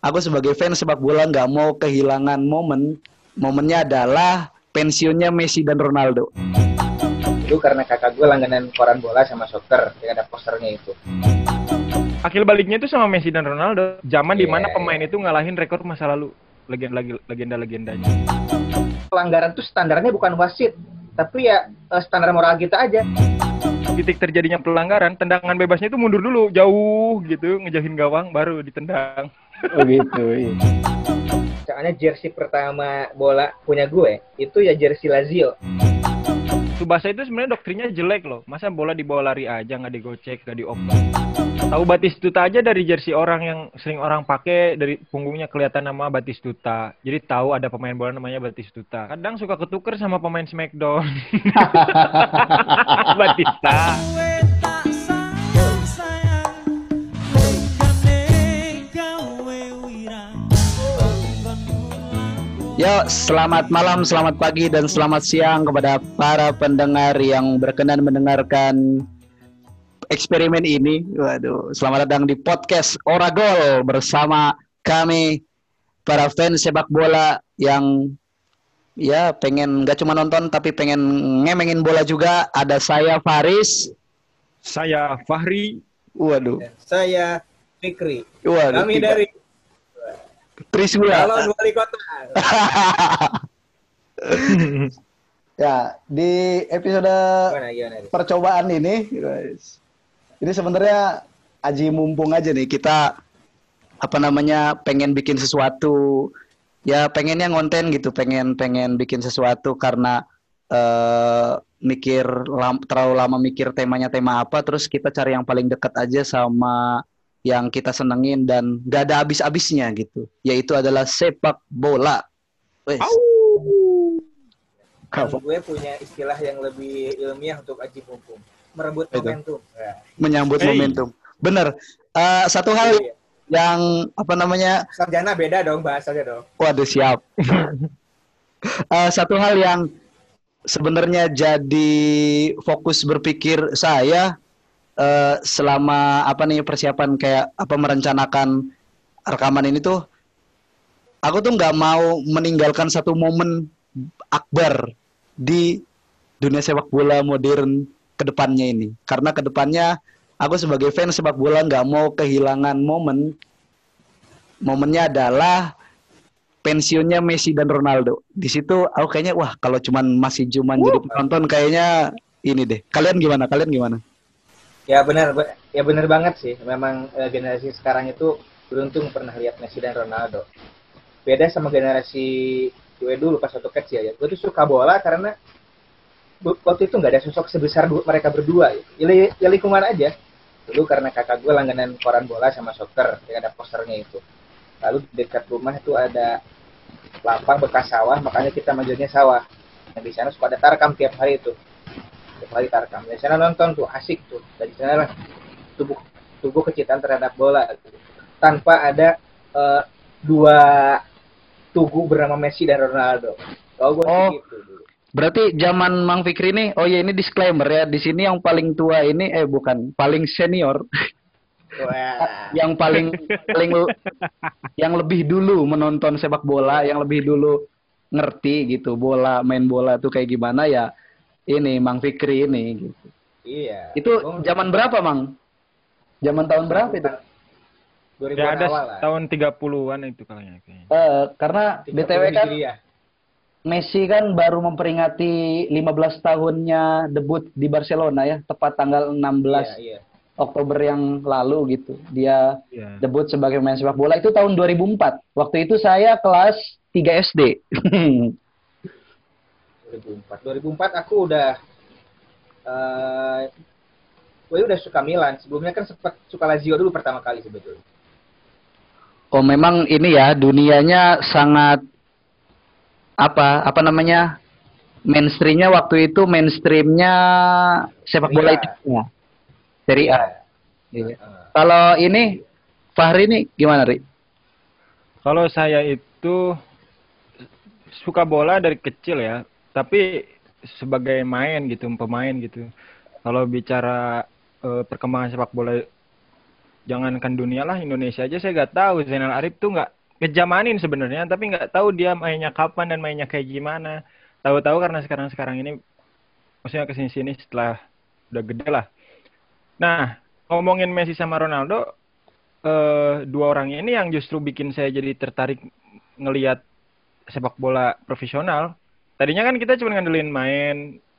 aku sebagai fans sepak bola nggak mau kehilangan momen. Momennya adalah pensiunnya Messi dan Ronaldo. Itu karena kakak gue langganan koran bola sama soccer, yang ada posternya itu. Akil baliknya itu sama Messi dan Ronaldo. Zaman Iya, di mana iya. pemain itu ngalahin rekor masa lalu legenda legenda legendanya. Pelanggaran tuh standarnya bukan wasit, tapi ya eh, standar moral kita aja. Titik terjadinya pelanggaran, tendangan bebasnya itu mundur dulu jauh gitu, ngejauhin gawang baru ditendang. Oh gitu. Iya. Soalnya jersey pertama bola punya gue itu ya jersey Lazio. Subasa itu sebenarnya doktrinnya jelek loh. Masa bola dibawa lari aja nggak digocek, nggak dioper. Tahu Batistuta aja dari jersey orang yang sering orang pakai dari punggungnya kelihatan nama Batistuta. Jadi tahu ada pemain bola namanya Batistuta. Kadang suka ketuker sama pemain Smackdown. Batista. Yo, selamat malam, selamat pagi, dan selamat siang kepada para pendengar yang berkenan mendengarkan eksperimen ini. Waduh, selamat datang di podcast Oragol bersama kami para fans sepak bola yang ya pengen nggak cuma nonton tapi pengen ngemengin bola juga. Ada saya Faris. Saya Fahri. Waduh, Saya Fikri. waduh. Kami tiga. dari Trisula. calon wali kota. ya, di episode Gimana gimana? Ris? percobaan ini guys. Ini sebenarnya aji mumpung aja nih kita apa namanya pengen bikin sesuatu ya pengennya ngonten gitu pengen pengen bikin sesuatu karena eh mikir lam- terlalu lama mikir temanya tema apa terus kita cari yang paling dekat aja sama yang kita senengin dan gak ada habis-habisnya gitu yaitu adalah sepak bola Wes. Kan gue punya istilah yang lebih ilmiah untuk aji mumpung. Merebut itu? momentum. Nah, menyambut Hey. momentum bener Eh, satu hal iya. yang apa namanya Sarjana beda dong bahasanya dong. Waduh siap. Eh, satu hal yang sebenarnya jadi fokus berpikir saya eh, selama apa nih persiapan kayak apa merencanakan rekaman ini tuh, aku tuh nggak mau meninggalkan satu momen akbar di dunia sepak bola modern ke depannya ini. Karena ke depannya aku sebagai fans sepak bola nggak mau kehilangan momen. Momennya adalah pensiunnya Messi dan Ronaldo. Di situ aku kayaknya wah kalau cuman masih cuman jadi penonton kayaknya ini deh. Kalian gimana? Kalian gimana? Ya benar, be- ya benar banget sih. Memang eh, generasi sekarang itu beruntung pernah lihat Messi dan Ronaldo. Beda sama generasi gue dulu pas waktu kecil ya. Gue tuh suka bola karena waktu itu nggak ada sosok sebesar mereka berdua. Ya, ya lingkungan aja. Dulu karena kakak gue langganan koran bola sama soccer, yang ada posternya itu. Lalu dekat rumah itu ada lapang bekas sawah, makanya kita manggilnya sawah. Nah, di sana suka ada tarkam tiap hari itu tiap hari tarkam. Dari sana nonton tuh asik tuh. Dari sana lah tubuh tubuh kecintaan terhadap bola tanpa ada eh, dua tugu bernama Messi dan Ronaldo. Kalau gue Oh. gitu dulu. Berarti zaman Mang Fikri nih, oh ya ini disclaimer ya, di sini yang paling tua ini eh bukan, paling senior, Wah. yang paling paling yang lebih dulu menonton sepak bola, yang lebih dulu ngerti gitu bola, main bola tuh kayak gimana ya. Ini Mang Fikri ini gitu. Iya. Itu Gua zaman berapa, Mang? Zaman tahun berapa itu? 2000 Ya ada awal lah. tahun 30-an itu kayaknya. Eh, karena 30 BTW kan Hijriah. Messi kan baru memperingati 15 tahunnya debut di Barcelona ya, tepat tanggal 16 Iya, iya. Oktober yang lalu gitu. Dia Iya. debut sebagai pemain sepak bola itu tahun 2004. Waktu itu saya kelas 3 SD. 2004. 2004 aku udah eh gue udah suka Milan. Sebelumnya kan sempat suka Lazio dulu pertama kali sebetulnya. oh, memang ini ya dunianya sangat apa? Apa namanya? Mainstreamnya waktu itu mainstreamnya sepak bola itu ya. Serie A. Iya. Heeh. Kalau ini Fahri nih gimana, Ri? Kalau saya itu suka bola dari kecil ya, tapi sebagai main gitu, pemain gitu. Kalau bicara eh, perkembangan sepak bola jangankan dunia lah Indonesia aja saya nggak tahu. Zainal Arif tuh nggak ngejamanin sebenarnya tapi nggak tahu dia mainnya kapan dan mainnya kayak gimana. Tahu-tahu karena sekarang sekarang ini maksudnya ke sini sini setelah udah gede lah. Nah ngomongin Messi sama Ronaldo eh, dua orang ini yang justru bikin saya jadi tertarik ngelihat sepak bola profesional tadinya kan kita cuma ngandelin main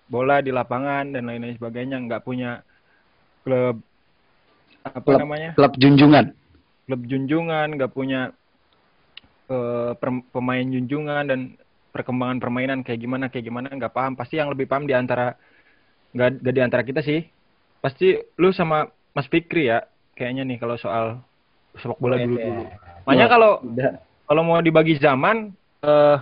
bola di lapangan dan lain-lain sebagainya nggak punya klub apa Klub. namanya Klub junjungan. klub junjungan, nggak punya eh, per- pemain junjungan dan perkembangan permainan kayak gimana kayak gimana nggak paham. Pasti yang lebih paham di antara nggak nggak di antara kita sih. Pasti lu sama Mas Fikri ya kayaknya nih kalau soal sepak bola dulu dulu. Makanya kalau kalau mau dibagi zaman eh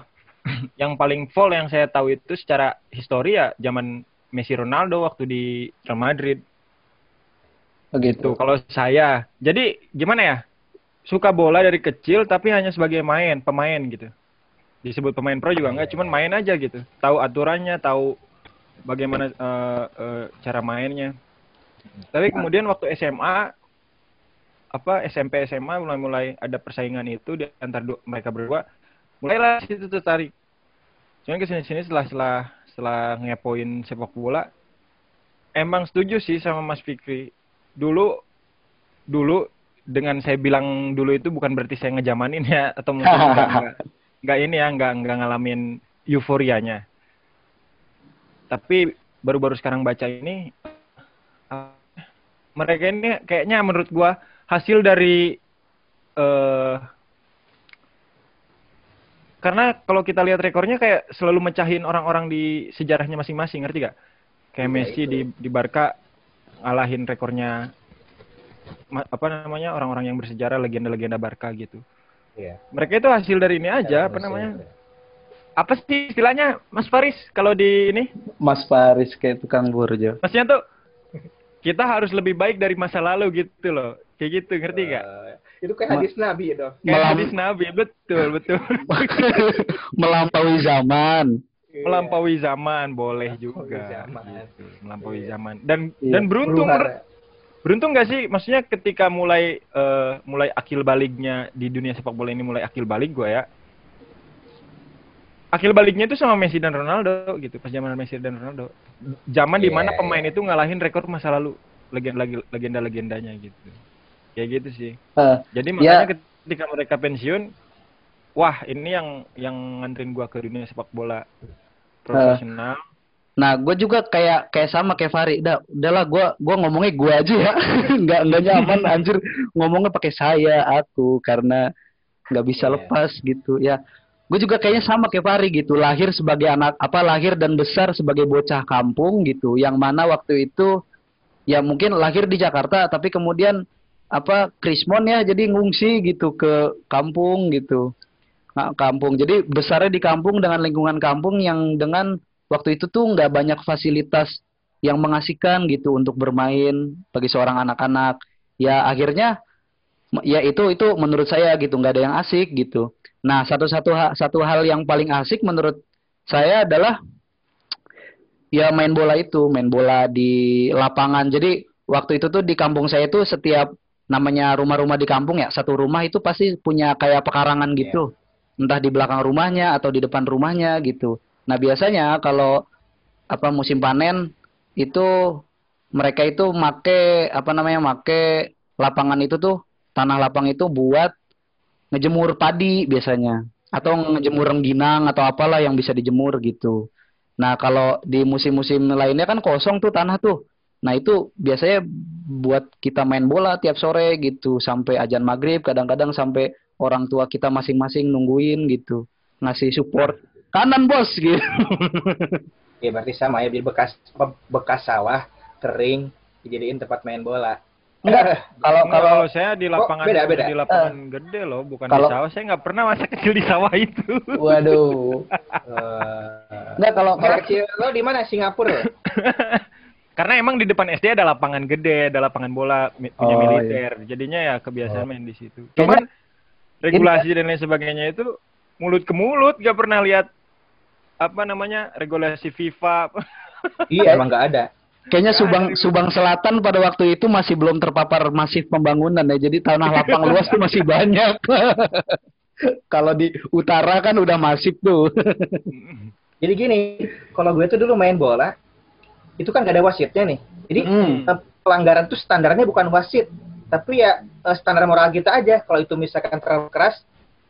yang paling full yang saya tahu itu secara histori ya zaman Messi Ronaldo waktu di Real Madrid Begitu. Tuh, kalau saya. Jadi gimana ya? Suka bola dari kecil tapi hanya sebagai main, pemain gitu. Disebut pemain pro juga enggak, cuman main aja gitu. Tahu aturannya, tahu bagaimana eh, eh, cara mainnya. Tapi kemudian waktu SMA apa SMP SMA mulai-mulai ada persaingan itu di antara dua- mereka berdua mulailah situ tertarik. Cuman ke sini sini setelah setelah setelah ngepoin sepak bola emang setuju sih sama Mas Fikri. Dulu dulu dengan saya bilang dulu itu bukan berarti saya ngejamanin ya atau mungkin enggak, enggak, enggak ini ya enggak enggak ngalamin euforianya. Tapi baru-baru sekarang baca ini eh, mereka ini kayaknya menurut gua hasil dari eh karena kalau kita lihat rekornya kayak selalu mecahin orang-orang di sejarahnya masing-masing ngerti gak? Kayak Iya, Messi itu. di di Barca ngalahin rekornya ma- apa namanya orang-orang yang bersejarah legenda-legenda Barca gitu. Iya. Mereka itu hasil dari ini aja apa namanya? Apa sih istilahnya Mas Faris kalau di ini? Mas Faris kayak tukang burjo. Maksudnya tuh kita harus lebih baik dari masa lalu gitu loh. Kayak gitu, ngerti gak? Eh, itu kayak hadis Nabi dong. Kayak Melam- hadis Nabi, betul, betul. Melampaui zaman. Melampaui zaman boleh Melampaui juga. zaman. gitu. Melampaui zaman. Dan Iya. dan beruntung Huru-hara. beruntung gak sih? Maksudnya ketika mulai eh, mulai akil baliknya di dunia sepak bola ini mulai akil balik gue ya. Akil baliknya itu sama Messi dan Ronaldo gitu, pas zaman Messi dan Ronaldo. Zaman Iya, di mana iya. pemain itu ngalahin rekor masa lalu legenda legenda legendanya gitu. Kayak gitu sih. Eh, Jadi Ya. makanya ketika mereka pensiun, wah ini yang yang nganterin gua ke dunia sepak bola profesional. Nah, gue juga kayak kayak sama kayak Fari. Udah, udahlah gue gua ngomongnya gue aja ya. nggak nggak nyaman anjir ngomongnya pakai saya, aku karena nggak bisa Iya. lepas gitu ya. Gue juga kayaknya sama kayak Fari gitu. Lahir sebagai anak apa lahir dan besar sebagai bocah kampung gitu. Yang mana waktu itu ya mungkin lahir di Jakarta tapi kemudian apa Krismon ya jadi ngungsi gitu ke kampung gitu. Nah, kampung. Jadi besarnya di kampung dengan lingkungan kampung yang dengan waktu itu tuh nggak banyak fasilitas yang mengasihkan gitu untuk bermain bagi seorang anak-anak. Ya akhirnya ya itu itu menurut saya gitu nggak ada yang asik gitu. Nah satu-satu ha- satu hal yang paling asik menurut saya adalah ya main bola itu main bola di lapangan. Jadi waktu itu tuh di kampung saya itu setiap namanya rumah-rumah di kampung ya satu rumah itu pasti punya kayak pekarangan gitu entah di belakang rumahnya atau di depan rumahnya gitu. Nah biasanya kalau apa musim panen itu mereka itu make apa namanya make lapangan itu tuh tanah lapang itu buat ngejemur padi biasanya atau ngejemur rengginang atau apalah yang bisa dijemur gitu. Nah kalau di musim-musim lainnya kan kosong tuh tanah tuh. Nah itu biasanya buat kita main bola tiap sore gitu sampai ajan maghrib kadang-kadang sampai orang tua kita masing-masing nungguin gitu ngasih support kanan bos gitu. Ya berarti sama ya, jadi bekas be- bekas sawah kering dijadiin tempat main bola. Enggak, kalau Enggak, kalau saya di lapangan beda, beda? di lapangan gede loh, bukan Kalau- di sawah. Saya nggak pernah masa kecil di sawah itu. waduh. Eh, Enggak kalau masa kalau kecil lo di mana Singapura ya? Karena emang di depan SD ada lapangan gede, ada lapangan bola mi- punya Oh, militer. Jadinya ya kebiasaan Oh. main di situ. Kayaknya- Cuman regulasi dan lain sebagainya itu mulut ke mulut, gak pernah lihat apa namanya regulasi FIFA. iya emang nggak ada. kayaknya Subang ada. Subang Selatan pada waktu itu masih belum terpapar masif pembangunan ya. Jadi tanah lapang luas tuh masih banyak. Kalau di utara kan udah masif tuh. Jadi gini, kalau gue tuh dulu main bola, itu kan gak ada wasitnya nih. Jadi Hmm. eh, pelanggaran tuh standarnya bukan wasit, tapi ya eh, standar moral kita aja. Kalau itu misalkan terlalu keras,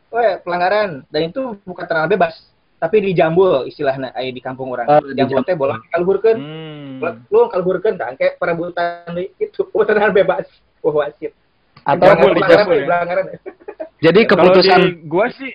weh pelanggaran. Dan itu bukan terlalu bebas, tapi dijambul istilahnya ay, di kampung orang. Oh, Jambul teh bola kaluhurkeun. Hmm. Lu kaluhurkeun kan kayak perebutan di- itu tenang bebas. Wah wasit. Atau Jambul, pelanggaran, dijambul ya. pelanggaran. jadi Kalau keputusan di gua sih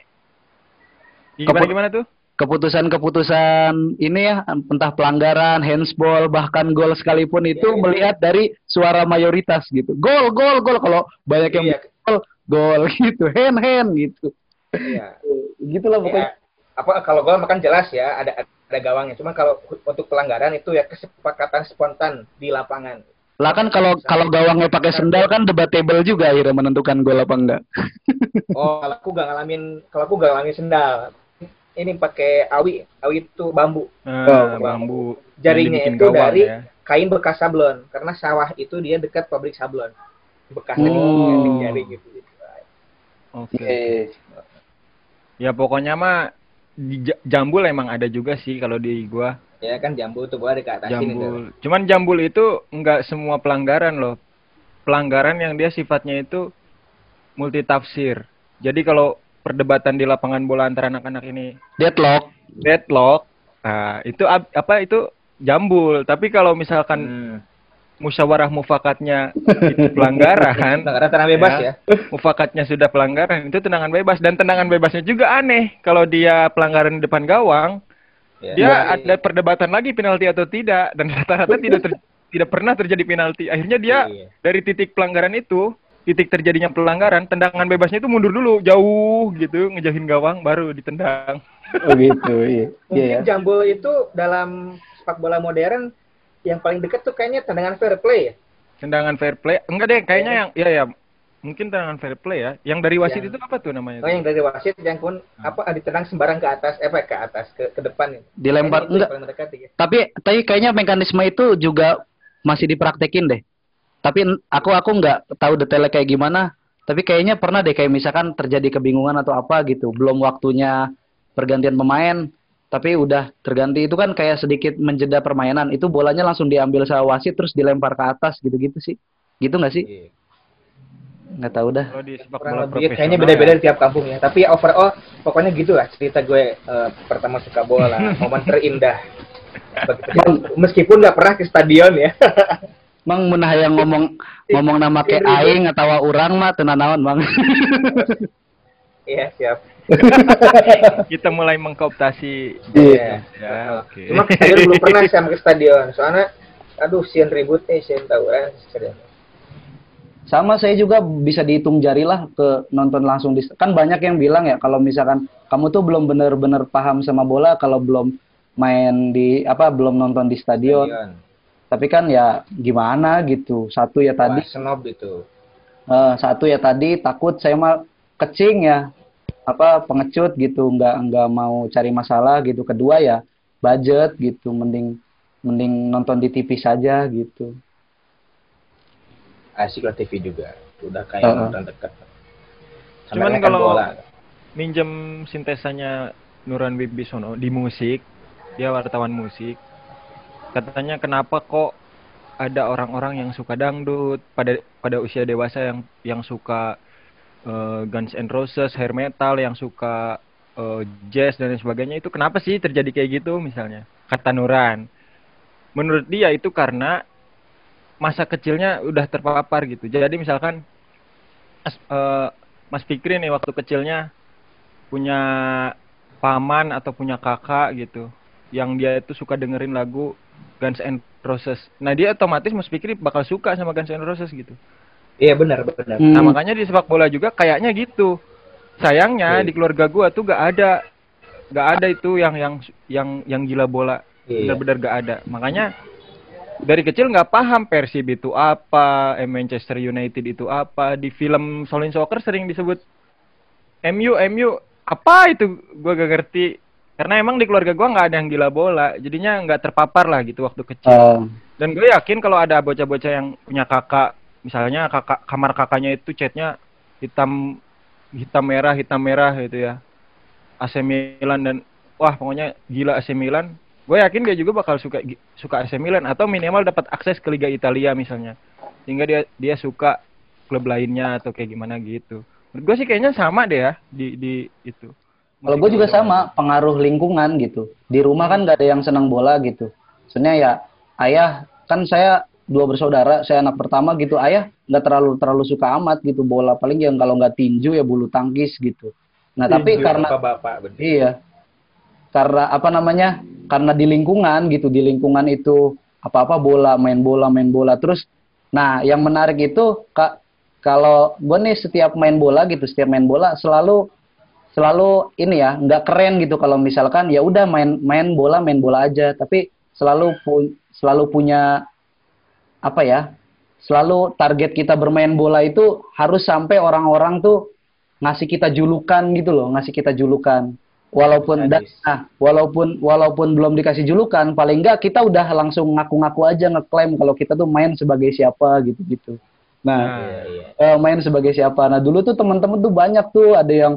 gimana gimana tuh? Keputusan-keputusan ini ya entah pelanggaran, handsball, bahkan gol sekalipun itu Iya, iya. melihat dari suara mayoritas gitu. Gol, gol, gol kalau banyak yang Iya. gol, gol gitu, hand hand gitu. Iya. Gitulah pokoknya. Ya, apa kalau gol makan jelas ya ada ada gawangnya. Cuma kalau untuk pelanggaran itu ya kesepakatan spontan di lapangan. Lah kan kalau kalau gawangnya pakai sendal kan debatable juga akhirnya menentukan gol apa enggak. Oh, kalau aku gak ngalamin kalau aku gak ngalamin sendal. Ini pakai awi, awi itu bambu. Nah, Oh, bambu. Jaringnya Yang dibikin itu gawang dari ya. kain bekas sablon karena sawah itu dia dekat pabrik sablon. Bekasnya Oh. di jaring gitu. Oke. Iya. Ya pokoknya mah di ja- jambul emang ada juga sih kalau di gua. Ya kan jambu itu boleh ke atas ini. tuh. Jambul. Cuman jambul itu nggak semua pelanggaran loh. Pelanggaran yang dia sifatnya itu multitafsir. Jadi kalau perdebatan di lapangan bola antara anak-anak ini Deadlock. deadlock, nah itu ab- apa itu jambul. Tapi kalau misalkan Hmm. musyawarah mufakatnya itu pelanggaran, tanah bebas ya. mufakatnya sudah pelanggaran itu tendangan bebas dan tendangan bebasnya juga aneh kalau dia pelanggaran di depan gawang Ya. dia Iya. ada perdebatan lagi penalti atau tidak dan rata-rata tidak ter- tidak pernah terjadi penalti akhirnya dia Iya. dari titik pelanggaran itu titik terjadinya pelanggaran tendangan bebasnya itu mundur dulu jauh gitu ngejauhin gawang baru ditendang Oh gitu, iya. Mungkin jambul itu dalam sepak bola modern yang paling dekat tuh kayaknya tendangan fair play ya. tendangan fair play enggak deh kayaknya yang ya ya mungkin tendangan fair play ya yang dari wasit Yang- itu apa tuh namanya Oh yang dari wasit yang pun apa ditendang sembarang ke atas, eh apa, ke atas ke ke depan. Dilempar Kayaknya itu enggak. mendekati ya. Tapi tapi kayaknya mekanisme itu juga masih dipraktekin deh. Tapi aku aku nggak tahu detailnya kayak gimana. Tapi kayaknya pernah deh kayak misalkan terjadi kebingungan atau apa gitu, belum waktunya pergantian pemain, tapi udah terganti itu kan kayak sedikit menjeda permainan. Itu bolanya langsung diambil sama wasit terus dilempar ke atas gitu-gitu sih. Gitu nggak sih? Iya. Nggak tahu dah. kalau di sepak Kurang bola lebih kayaknya ya. beda-beda di tiap kampung ya. Tapi ya overall pokoknya gitu lah cerita gue eh, pertama suka bola, momen terindah. Meskipun nggak pernah ke stadion ya. Mang mun hayang ngomong ngomong nama ke aing atau urang mah teu nanaon, Mang. Iya siap. kita mulai mengkooptasi Iya. ya oke Cuma ke stadion belum pernah sih sama ke stadion. Soalnya aduh sian ribut nih, sian tawuran stadion. Sama saya juga bisa dihitung jari lah ke nonton langsung di kan banyak yang bilang ya kalau misalkan kamu tuh belum bener-bener paham sama bola kalau belum main di apa belum nonton di stadion. Stadion. Tapi kan ya gimana gitu. Satu ya tadi Wah, senob itu. eh, satu ya tadi takut saya mah kecing ya apa pengecut gitu nggak nggak mau cari masalah gitu. Kedua ya budget gitu mending mending nonton di TV saja gitu. Asik lah TV juga. Udah kayak Heeh. nonton dekat. Cuman kalau- bola. minjem sintesanya Nuran Wibisono di musik, dia wartawan musik. Katanya kenapa kok ada orang-orang yang suka dangdut pada pada usia dewasa yang yang suka eh, Guns N' Roses, hair metal, yang suka eh, jazz dan sebagainya itu kenapa sih terjadi kayak gitu misalnya? Kata Nuran. Menurut dia itu karena masa kecilnya udah terpapar gitu. Jadi misalkan Mas, eh, Mas Fikri nih waktu kecilnya punya paman atau punya kakak gitu yang dia itu suka dengerin lagu Guns N' Roses. Nah dia otomatis Mas Fikri bakal suka sama Guns N' Roses gitu. Iya benar benar. Hmm. Nah makanya di sepak bola juga kayaknya gitu. Sayangnya Iya. di keluarga gua tuh gak ada, gak ada itu yang yang yang yang gila bola. Iya. Benar-benar gak ada. Makanya dari kecil nggak paham Persib itu apa, eh, Manchester United itu apa. Di film Solin Soccer sering disebut MU, MU apa itu? Gua gak ngerti. Karena emang di keluarga gua nggak ada yang gila bola jadinya nggak terpapar lah gitu waktu kecil. Eh, dan gue yakin kalau ada bocah-bocah yang punya kakak misalnya kakak kamar kakaknya itu catnya hitam hitam merah hitam merah gitu ya. AC Milan dan wah pokoknya gila AC Milan. Gue yakin dia juga bakal suka suka AC Milan atau minimal dapat akses ke Liga Italia misalnya. Sehingga dia dia suka klub lainnya atau kayak gimana gitu. Menurut gue sih kayaknya sama deh ya di di itu Kalau gue juga sama, pengaruh lingkungan gitu. Di rumah kan gak ada yang senang bola gitu. Sebenarnya ya ayah kan saya dua bersaudara, saya anak pertama gitu. Ayah nggak terlalu terlalu suka amat gitu bola. Paling yang kalau nggak tinju ya bulu tangkis gitu. Nah tapi Tinju, karena bapak-bapak bener. iya, karena apa namanya? Karena di lingkungan gitu, di lingkungan itu apa-apa bola, main bola, main bola. Terus, nah yang menarik itu kak kalau gue nih setiap main bola gitu, setiap main bola selalu selalu ini ya nggak keren gitu kalau misalkan ya udah main main bola main bola aja tapi selalu pu- selalu punya apa ya selalu target kita bermain bola itu harus sampai orang-orang tuh ngasih kita julukan gitu loh ngasih kita julukan walaupun da- Sadis. nah, walaupun walaupun belum dikasih julukan paling nggak kita udah langsung ngaku-ngaku aja ngeklaim kalau kita tuh main sebagai siapa gitu gitu nah Iya, iya. eh, main sebagai siapa. Nah dulu tuh teman-teman tuh banyak tuh ada yang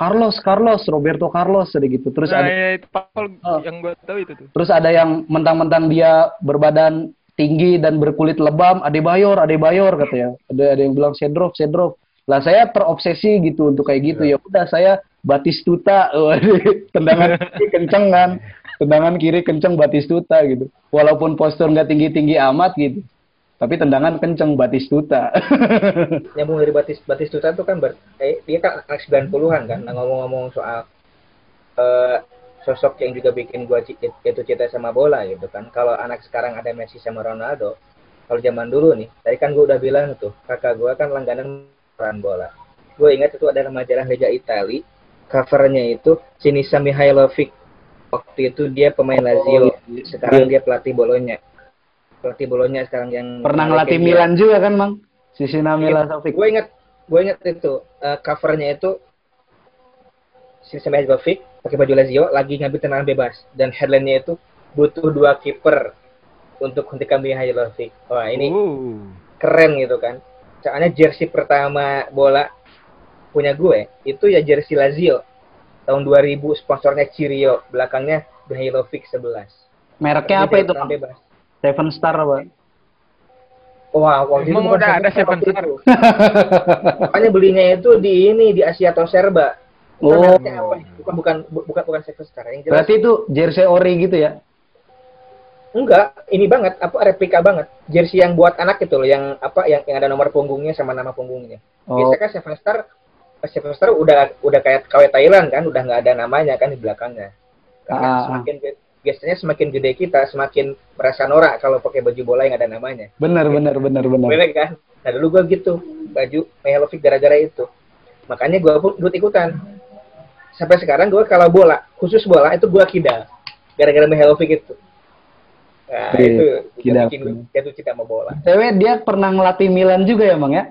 Carlos, Carlos, Roberto Carlos ada gitu. Terus nah, ada ya, itu Paul Oh. yang gue tahu itu tuh terus ada yang mentang-mentang dia berbadan tinggi dan berkulit lebam, Adebayor, Adebayor katanya. Ada ada yang bilang Sedrov, Sedrov. Lah saya terobsesi gitu untuk kayak gitu ya. Udah saya Batistuta, tendangan kiri kenceng kan. Tendangan kiri kenceng Batistuta gitu. Walaupun postur nggak tinggi-tinggi amat gitu. Tapi tendangan kenceng Batistuta. nyambung dari Batis Batistuta tuh kan ber, eh, dia kan anak 90-an kan nah ngomong-ngomong soal eh, sosok yang juga bikin gua jatuh cinta sama bola gitu kan. Kalau anak sekarang ada Messi sama Ronaldo kalau zaman dulu nih tadi kan gua udah bilang tuh kakak gua kan langganan peran bola. Gue ingat itu adalah majalah Liga Itali covernya itu Sinisa Mihailovic. Waktu itu dia pemain Lazio sekarang dia pelatih Bolonya pelatih Bolonya sekarang yang Pernah ngelatih. Milan juga kan, Mang? Sisina Milasovic. Gue inget, gue inget itu eh, covernya itu si Mihailovic pakai baju Lazio lagi ngambil tendangan bebas dan headline-nya itu butuh dua kiper untuk hentikan Mihailovic. Wah ini Uh. keren gitu kan. Soalnya jersey pertama bola punya gue itu ya jersey Lazio tahun 2000 sponsornya Cirio belakangnya Mihailovic 11. Mereknya apa itu? Bebas. Seven Star apa? Wah, waktu Emang bukan udah ada Seven Seven Star itu. Makanya belinya itu di ini di Asia atau Serba. Bukan Oh. apa? Bukan bukan bu- bukan bukan Seven Star. Yang jelas Berarti itu jersey ori gitu ya? enggak, ini banget apa replika banget. Jersey yang buat anak itu loh, yang apa yang yang ada nomor punggungnya sama nama punggungnya. Oh, Biasanya kan Seven Star Seven Star udah udah kayak KW Thailand kan, udah nggak ada namanya kan di belakangnya. Karena Ah, ah. semakin biasanya semakin gede kita semakin merasa norak kalau pakai baju bola yang ada namanya. benar benar benar benar. Bener kan? Nah dulu gua gitu, baju Mihailovic gara-gara itu. Makanya gua pun ikut ikutan. Sampai sekarang gua kalau bola, khusus bola itu gua kidal. Gara-gara Mihailovic itu. Nah, Iya, itu kidal. bikin jatuh cinta sama bola. Cewek dia pernah ngelatih Milan juga ya, Mang ya?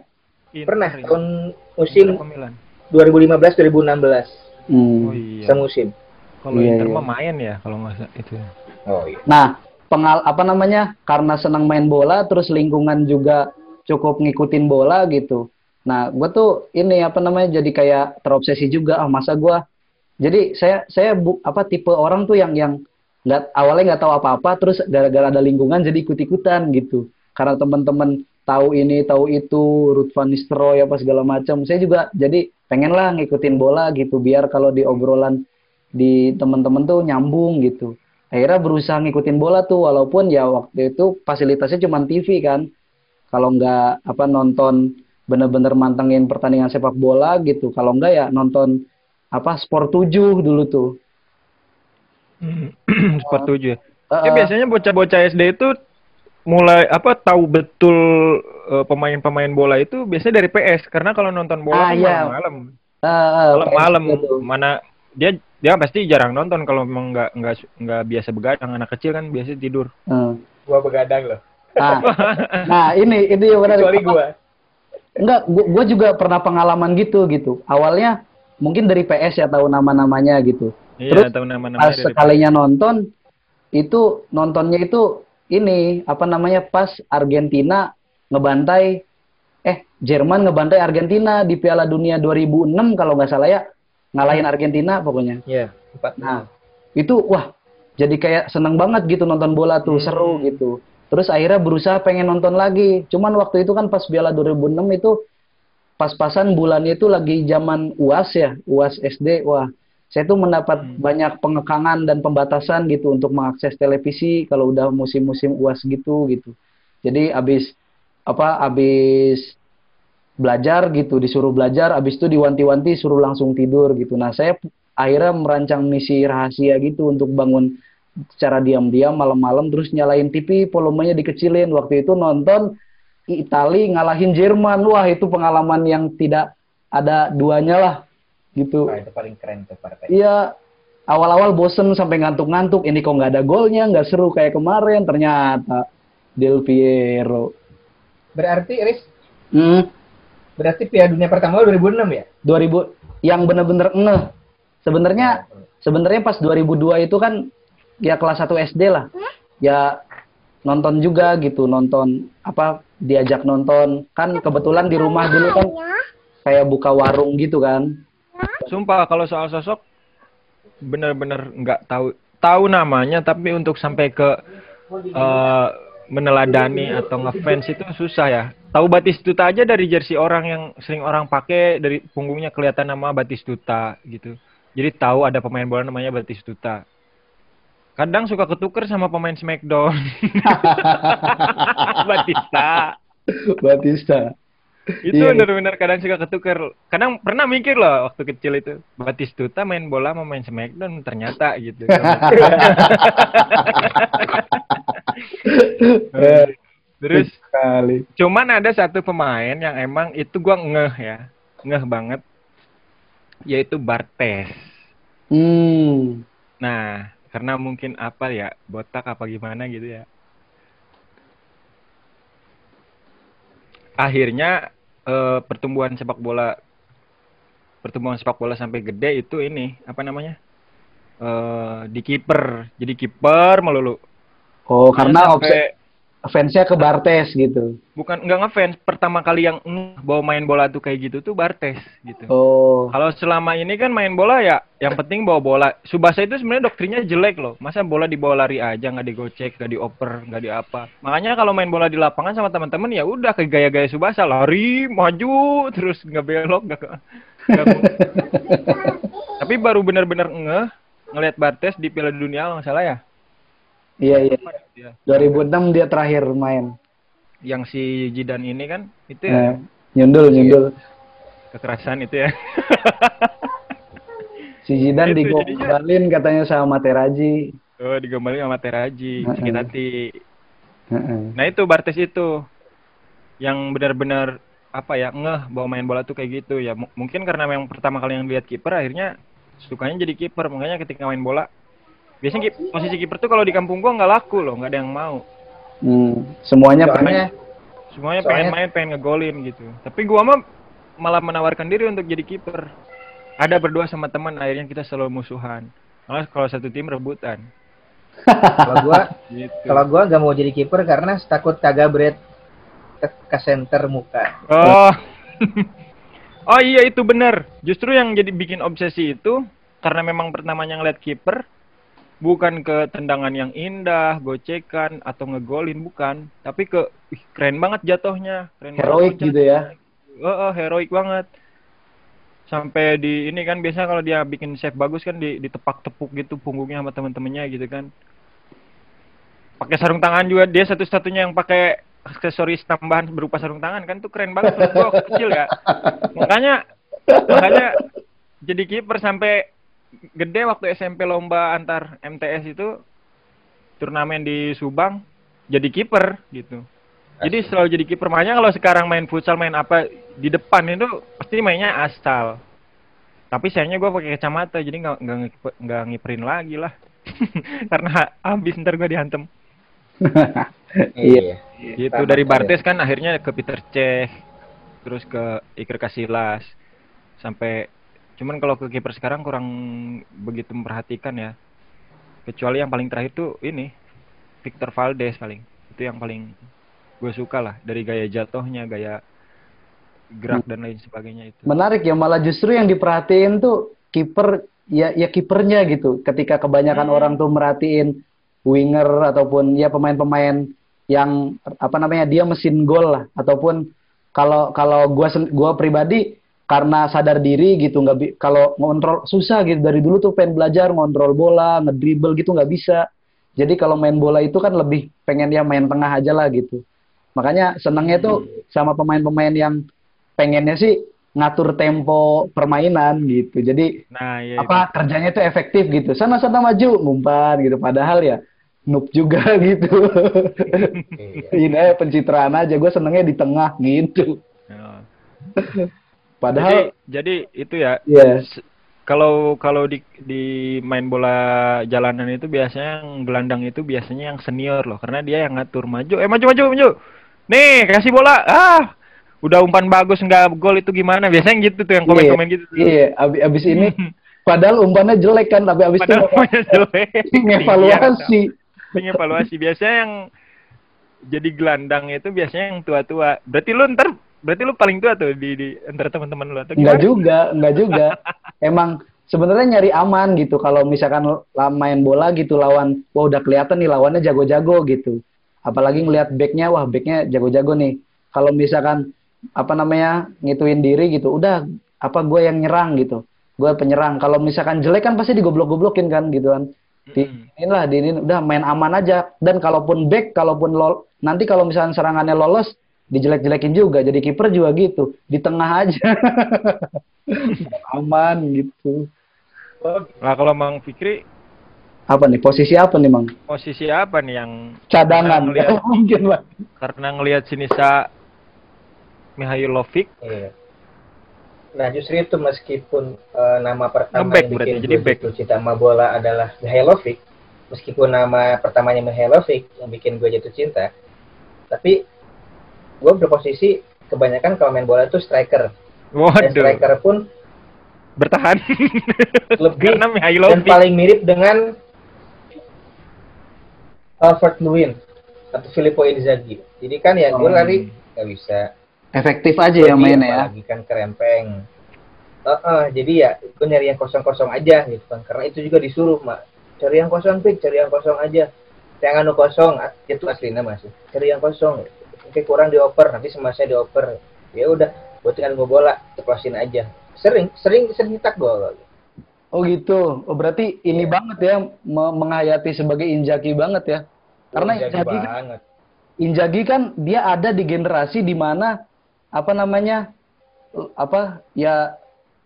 Pernah Inter, tahun musim Inter apa Milan? 2015-2016 Hmm. Oh iya. semusim. Kalau Iya, Inter iya. mah main ya kalau nggak itu. ya. Oh iya. Nah, pengal apa namanya? Karena senang main bola, terus lingkungan juga cukup ngikutin bola gitu. Nah, gue tuh ini apa namanya? Jadi kayak terobsesi juga. Ah, masa gue jadi saya saya bu, apa tipe orang tuh yang yang nggak awalnya nggak tahu apa-apa, terus gara-gara ada lingkungan jadi ikut-ikutan gitu. Karena teman-teman tahu ini tahu itu, Ruth Van Nistelrooy apa segala macam. Saya juga jadi pengen lah ngikutin bola gitu, biar kalau di obrolan di teman-teman tuh nyambung gitu akhirnya berusaha ngikutin bola tuh walaupun ya waktu itu fasilitasnya cuma TV kan kalau nggak apa nonton bener-bener mantengin pertandingan sepak bola gitu kalau nggak ya nonton apa sport 7 dulu tuh Sport tujuh. ya. Eh, Ya eh, biasanya bocah-bocah SD itu mulai apa tahu betul eh, pemain-pemain bola itu biasanya dari PS karena kalau nonton bola Ah, iya. malam-malam. eh, Malam-malam PS gitu. mana dia dia pasti jarang nonton kalau memang nggak nggak nggak biasa begadang anak kecil kan biasa tidur. Eh. Gua begadang loh. Nah, nah ini ini yang menarik. Kecuali gua. Enggak, gua, gua juga pernah pengalaman gitu gitu. Awalnya mungkin dari PS ya tahu nama-namanya gitu. Iya, Terus tahu nama-nama pas dari sekalinya nonton itu nontonnya itu ini apa namanya pas Argentina ngebantai eh Jerman ngebantai Argentina di Piala Dunia 2006 kalau nggak salah ya ngalahin Argentina pokoknya. Iya, empat. Nah, itu wah jadi kayak seneng banget gitu nonton bola tuh, Hmm. seru gitu. Terus akhirnya berusaha pengen nonton lagi. Cuman waktu itu kan pas Piala 2006 itu pas-pasan bulannya itu lagi zaman UAS ya, UAS SD. Wah, saya tuh mendapat Hmm. banyak pengekangan dan pembatasan gitu untuk mengakses televisi kalau udah musim-musim UAS gitu gitu. Jadi abis apa abis belajar gitu disuruh belajar abis itu diwanti-wanti suruh langsung tidur gitu nah saya akhirnya merancang misi rahasia gitu untuk bangun secara diam-diam malam-malam terus nyalain TV volumenya dikecilin waktu itu nonton Itali ngalahin Jerman wah itu pengalaman yang tidak ada duanya lah gitu Wah, itu paling keren tuh partai. Iya, awal-awal bosen sampai ngantuk-ngantuk. Ini kok nggak ada golnya, nggak seru kayak kemarin. Ternyata Del Piero. Berarti Riz, Hmm, berarti Piala Dunia pertama lu 2006 ya? 2000 yang bener-bener ngeh. Sebenarnya sebenarnya pas 2002 itu kan ya kelas 1 SD lah. Ya nonton juga gitu, nonton apa diajak nonton. Kan kebetulan di rumah dulu kan kayak buka warung gitu kan. Sumpah kalau soal sosok bener-bener nggak tahu tahu namanya tapi untuk sampai ke eh, meneladani atau ngefans itu susah ya. Tahu Batistuta aja dari jersey orang yang sering orang pakai dari punggungnya kelihatan nama Batistuta gitu. Jadi tahu ada pemain bola namanya Batistuta. Kadang suka ketuker sama pemain Smackdown. Batista. Batista. Itu Iya. benar-benar kadang suka ketuker. Kadang pernah mikir loh waktu kecil itu. Batistuta main bola mau main Smackdown ternyata gitu. Eh, Terus sekali. cuman ada satu pemain yang emang itu gua ngeh ya. Ngeh banget. Yaitu Bartes. Hmm. Nah, karena mungkin apa ya, botak apa gimana gitu ya. Akhirnya eh, pertumbuhan sepak bola pertumbuhan sepak bola sampai gede itu ini apa namanya? eh di kiper. Jadi kiper melulu. Oh, karena Sampai- obse- fansnya ke Bartes gitu. bukan nggak ngefans pertama kali yang bawa main bola tuh kayak gitu tuh Bartes gitu. Oh. Kalau selama ini kan main bola ya yang penting bawa bola. Subasa itu sebenarnya doktrinnya jelek loh. Masa bola dibawa lari aja nggak digocek, nggak dioper, nggak di apa. Makanya kalau main bola di lapangan sama teman-teman ya udah kayak gaya-gaya Subasa lari maju terus nggak belok nggak. Tapi baru benar-benar ngeh ngelihat Bartes di Piala Dunia nggak salah ya. Iya, iya. Ya. 2006 dia terakhir main. Yang si Jidan ini kan itu ya nyundul, nyundul. kekerasan itu ya. Si Itu digombalin katanya sama Materazzi. oh digambarin sama Teraji, Heeh. sakit hati. Nah itu Bartes itu yang benar-benar apa ya ngeh bawa main bola tuh kayak gitu ya mungkin karena memang pertama kali yang lihat kiper akhirnya sukanya jadi kiper makanya ketika main bola biasanya kip- posisi kiper tuh kalau di kampung gua nggak laku loh nggak ada yang mau Hmm, semuanya Soalnya- pengen. semuanya Soalnya- pengen main pengen ngegolin gitu tapi gua mah malah menawarkan diri untuk jadi kiper ada berdua sama teman akhirnya kita selalu musuhan malah kalau satu tim rebutan Kalau gua gitu kalau gua nggak mau jadi kiper karena takut kagak berat ke, ke center muka. Oh. oh iya itu benar. Justru yang jadi bikin obsesi itu karena memang pertamanya ngeliat kiper bukan ke tendangan yang indah, gocekan atau ngegolin bukan, tapi ke "Ih, keren banget jatuhnya, keren banget Heroik loncatnya." gitu ya. Oh, oh, heroik banget. Sampai di ini kan biasanya kalau dia bikin save bagus kan di ditepak-tepuk gitu punggungnya sama temen-temennya gitu kan. Pakai sarung tangan juga dia satu-satunya yang pakai aksesoris tambahan berupa sarung tangan kan tuh keren banget menurut gua kecil ya. Makanya makanya jadi kiper sampai gede waktu SMP lomba antar MTS itu turnamen di Subang jadi kiper gitu. Jadi selalu jadi kiper. Makanya kalau sekarang main futsal main apa di depan itu pasti mainnya asal. Tapi sayangnya gue pakai kacamata jadi nggak nggak ngiper- nggak ngiperin lagi lah. Karena habis ntar gue dihantem. Iya. Gitu Tamat dari. Bartes kan akhirnya ke Peter Cech, terus ke Iker Casillas, sampai Cuman kalau ke kiper sekarang kurang begitu memperhatikan ya. Kecuali yang paling terakhir tuh ini Victor Valdes paling. Itu yang paling gue suka lah dari gaya jatuhnya, gaya gerak dan lain sebagainya itu. Menarik ya, malah justru yang diperhatiin tuh kiper ya ya kipernya gitu. Ketika kebanyakan Hmm. orang tuh merhatiin winger ataupun ya pemain-pemain yang apa namanya dia mesin gol lah ataupun kalau kalau gua sen- gua pribadi karena sadar diri gitu nggak bi- kalau ngontrol susah gitu. Dari dulu tuh pengen belajar ngontrol bola ngedribble gitu nggak bisa. Jadi kalau main bola itu kan lebih pengen ya main tengah aja lah gitu. Makanya senangnya tuh sama pemain-pemain yang pengennya sih ngatur tempo permainan gitu. Jadi Nah, ya apa kerjanya tuh efektif gitu. Sana sana maju ngumpan gitu. Padahal ya noob juga gitu. Iya. ini pencitraan aja. Gue senengnya di tengah gitu. Ya. padahal jadi, jadi itu ya ya s- kalau kalau di di main bola jalanan itu biasanya yang gelandang itu biasanya yang senior loh. Karena dia yang ngatur maju. Eh maju maju maju. Nih kasih bola. Ah udah umpan bagus nggak gol itu gimana? Biasanya gitu tuh yang komen komen gitu tuh. iya. Abis, abis ini padahal umpannya jelek kan tapi abis padahal itu umpannya jelek. Ngevaluasi Iya, evaluasi. Biasanya yang jadi gelandang itu biasanya yang tua-tua. Berarti lu ntar berarti lu paling tua tuh di, di antara teman-teman lu atau Enggak juga, enggak juga. Emang sebenarnya nyari aman gitu. Kalau misalkan main bola gitu lawan, wah udah kelihatan nih lawannya jago-jago gitu. Apalagi ngelihat backnya, wah backnya jago-jago nih. Kalau misalkan apa namanya ngituin diri gitu, udah apa gue yang nyerang gitu. Gue penyerang. Kalau misalkan jelek kan pasti digoblok-goblokin kan gitu kan. Di Mm-mm. inilah di ini udah main aman aja. Dan kalaupun back, kalaupun lol, nanti kalau misalkan serangannya lolos dijelek-jelekin juga. Jadi kiper juga gitu, di tengah aja. aman gitu. Oh, Nah kalau Mang Fikri Apa nih posisi apa nih, Mang? posisi apa nih yang Cadangan. Karena ngelihat- Mungkin, Bang. karena ngelihat Sinisa Mihailovic Iya. Nah justru itu meskipun eh, nama pertama Nge-back yang berarti, bikin jadi gue back. jatuh cinta sama bola adalah Mihailovic, meskipun nama pertamanya Mihailovic yang bikin gue jatuh cinta, tapi gue berposisi kebanyakan kalau main bola itu striker. Dan waduh striker pun bertahan lebih karena dan paling mirip dengan Alfred Lewin atau Filippo Inzaghi. Jadi kan ya gue Oh. lari nggak bisa. Efektif aja ya Jadi mainnya ya. apalagi kan kerempeng. Heeh, jadi ya gue nyari yang kosong-kosong aja gitu kan. Karena itu juga disuruh mak. Cari yang kosong pik, cari yang kosong aja. Yang anu kosong a- itu aslinya masih. Cari yang kosong. Mungkin kurang dioper, nanti semasnya dioper. Ya udah, gue tinggal gue bola, ceplosin aja. Sering, sering sering nyetak gol. Oh gitu. Oh berarti ini banget ya me- menghayati sebagai Inzaghi banget ya. Karena Jago Inzaghi kan, banget. Inzaghi kan dia ada di generasi di mana apa namanya apa ya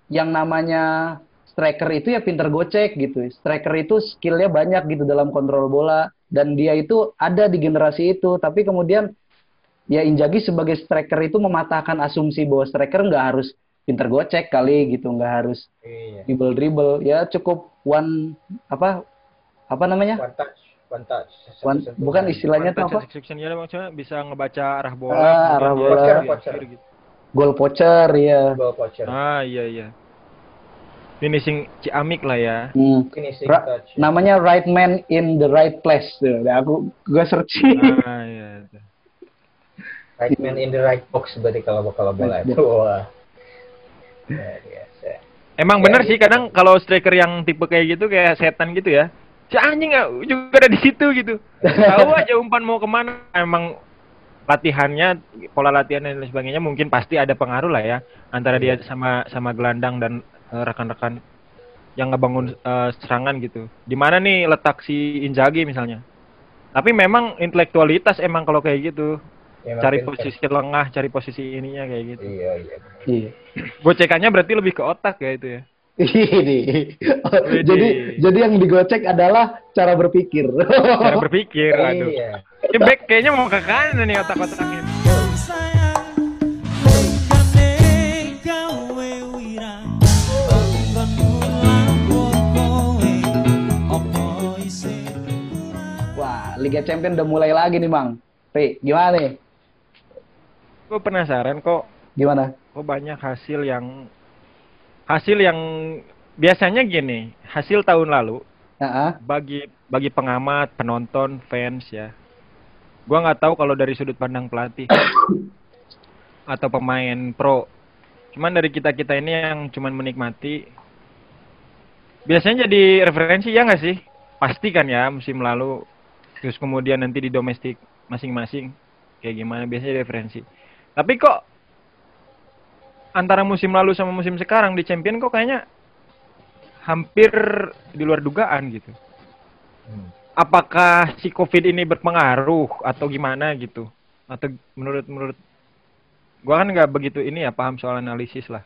yang namanya striker itu ya pinter gocek gitu. Striker itu skillnya banyak gitu dalam kontrol bola dan dia itu ada di generasi itu. Tapi kemudian ya Inzaghi sebagai striker itu mematahkan asumsi bahwa striker nggak harus pinter gocek kali gitu, nggak harus Iya. dribble dribble ya cukup one apa apa namanya One touch, one touch. One- bukan istilahnya tuh apa Touch execution ya maksudnya bisa ngebaca arah bola Ah, arah bola. Voucher, gitu. goal poacher ya Goal poacher. ah iya iya finishing ciamik lah ya Hmm. Finishing Ra- touch. namanya right man in the right place tuh Nah, aku gua searching ah iya Right man in the right box berarti kalau kalau bola itu. Wah. Biasa. Emang Ya, bener sih gitu. kadang kalau striker yang tipe kayak gitu kayak setan gitu ya. Si anjing nggak juga ada di situ gitu. Tahu aja umpan mau ke mana. Emang latihannya, pola latihan dan lain sebagainya mungkin pasti ada pengaruh lah ya antara dia sama sama gelandang dan eh, rekan-rekan yang ngebangun eh, serangan gitu. Di mana nih letak si Inzaghi misalnya. Tapi memang intelektualitas emang kalau kayak gitu. Ya, Cari makin- posisi lengah, cari posisi ininya kayak gitu. Iya, iya. iya Gocekannya berarti lebih ke otak ya itu ya. ini jadi jadi yang digocek adalah cara berpikir Cara berpikir, aduh. Iya. Ini back kayaknya mau ke kanan nih otak-otaknya. Liga Champion udah mulai lagi nih Mang Pi, gimana nih Gue penasaran kok, gimana kok banyak hasil yang hasil yang biasanya gini, hasil tahun lalu Heeh. bagi bagi pengamat, penonton, fans ya. Gua nggak tahu kalau dari sudut pandang pelatih atau pemain pro. Cuman dari kita kita ini yang cuman menikmati. Biasanya jadi referensi ya nggak sih? Pasti kan ya musim lalu. Terus kemudian nanti di domestik masing-masing kayak gimana biasanya referensi. Tapi kok antara musim lalu sama musim sekarang di champion kok kayaknya hampir di luar dugaan gitu. Apakah si Covid ini berpengaruh atau gimana gitu? Atau menurut menurut gua kan nggak begitu ini ya paham soal analisis lah.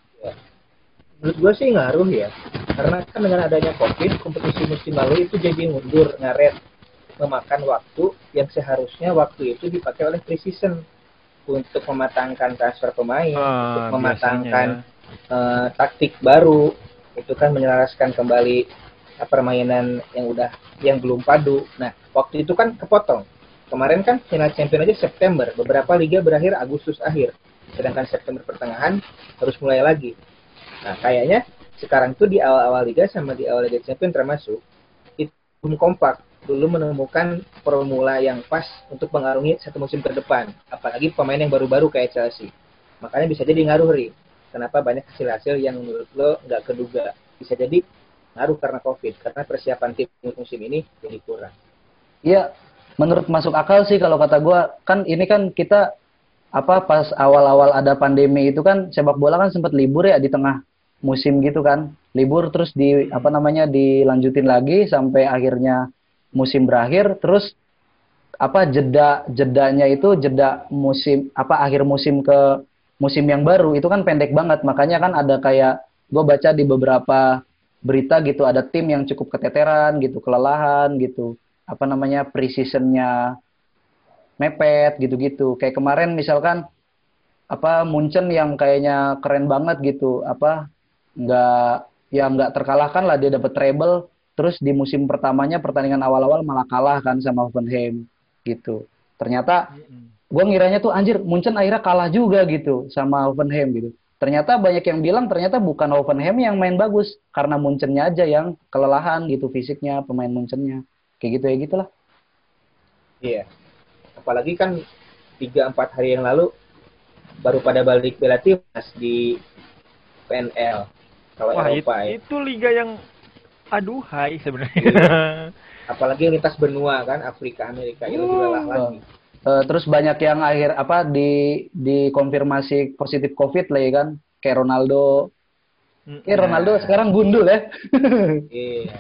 Menurut gue sih ngaruh ya. Karena kan dengan adanya COVID, kompetisi musim lalu itu jadi mundur, ngaret. Memakan waktu yang seharusnya waktu itu dipakai oleh pre-season untuk mematangkan transfer pemain, untuk Ah, mematangkan biasanya eh, taktik baru, itu kan menyelaraskan kembali eh, permainan yang udah yang belum padu. Nah, waktu itu kan kepotong. Kemarin kan final champion aja September, beberapa liga berakhir Agustus akhir. Sedangkan September pertengahan harus mulai lagi. Nah, kayaknya sekarang tuh di awal-awal liga sama di awal liga champion termasuk itu belum kompak, belum menemukan formula yang pas untuk mengarungi satu musim ke depan. Apalagi pemain yang baru-baru kayak Chelsea. Makanya bisa jadi ngaruh Ri. Kenapa banyak hasil-hasil yang menurut lo nggak keduga? Bisa jadi ngaruh karena COVID, karena persiapan tim musim ini jadi kurang. Iya, menurut masuk akal sih kalau kata gua kan ini kan kita apa pas awal-awal ada pandemi itu kan sepak bola kan sempat libur ya di tengah musim gitu kan. Libur terus di apa namanya dilanjutin lagi sampai akhirnya musim berakhir terus apa jeda jedanya itu jeda musim apa akhir musim ke musim yang baru itu kan pendek banget. Makanya kan ada kayak gue baca di beberapa berita gitu ada tim yang cukup keteteran gitu kelelahan gitu. Apa namanya pre-seasonnya mepet gitu-gitu. Kayak kemarin misalkan apa Munchen yang kayaknya keren banget gitu apa nggak ya nggak terkalahkan lah dia dapat treble terus di musim pertamanya pertandingan awal-awal malah kalah kan sama Hoffenheim gitu ternyata gue ngiranya tuh anjir Munchen akhirnya kalah juga gitu sama Hoffenheim gitu ternyata banyak yang bilang ternyata bukan Hoffenheim yang main bagus karena Munchennya aja yang kelelahan gitu fisiknya pemain Munchennya kayak gitu ya gitulah Iya. Apalagi kan 3-4 hari yang lalu baru pada balik bela timnas di PNL. Kalau Wah, itu, Eropa ya. itu liga yang aduhai sebenarnya. Apalagi lintas benua kan Afrika Amerika itu lebih lelah lagi. Eh, terus banyak yang akhir apa di dikonfirmasi positif COVID lah ya kan kayak Ronaldo kayak Ronaldo sekarang gundul ya Iya.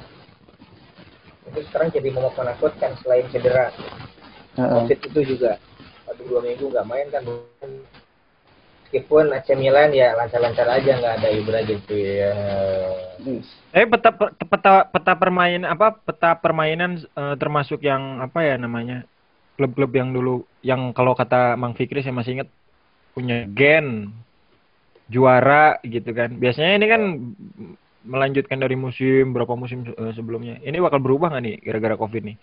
Itu sekarang jadi momok menakutkan selain cedera. Heeh. Covid itu juga. Aduh dua minggu nggak main kan. Meskipun AC Milan ya lancar-lancar aja nggak ada Ibra gitu ya. Eh peta peta peta permain apa peta permainan eh, termasuk yang apa ya namanya klub-klub yang dulu yang kalau kata Mang Fikri saya masih ingat punya gen juara gitu kan. Biasanya ini kan melanjutkan dari musim berapa musim eh, sebelumnya. Ini bakal berubah nggak nih gara-gara covid nih?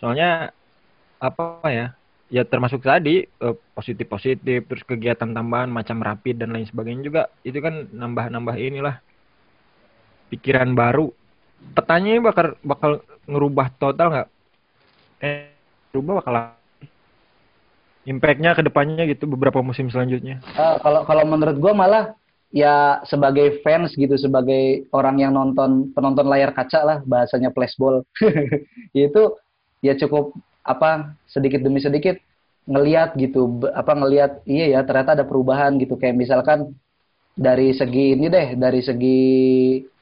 Soalnya apa ya? Ya termasuk tadi eh, positif-positif terus kegiatan tambahan macam rapid dan lain sebagainya juga itu kan nambah-nambah inilah pikiran baru. Petanya bakal bakal ngerubah total nggak? Eh, ngerubah bakal impactnya ke depannya gitu beberapa musim selanjutnya. Eh, kalau kalau menurut gua malah ya sebagai fans gitu sebagai orang yang nonton penonton layar kaca lah bahasanya flashball itu ya cukup apa sedikit demi sedikit ngelihat gitu apa ngelihat iya ya ternyata ada perubahan gitu. Kayak misalkan dari segi ini deh dari segi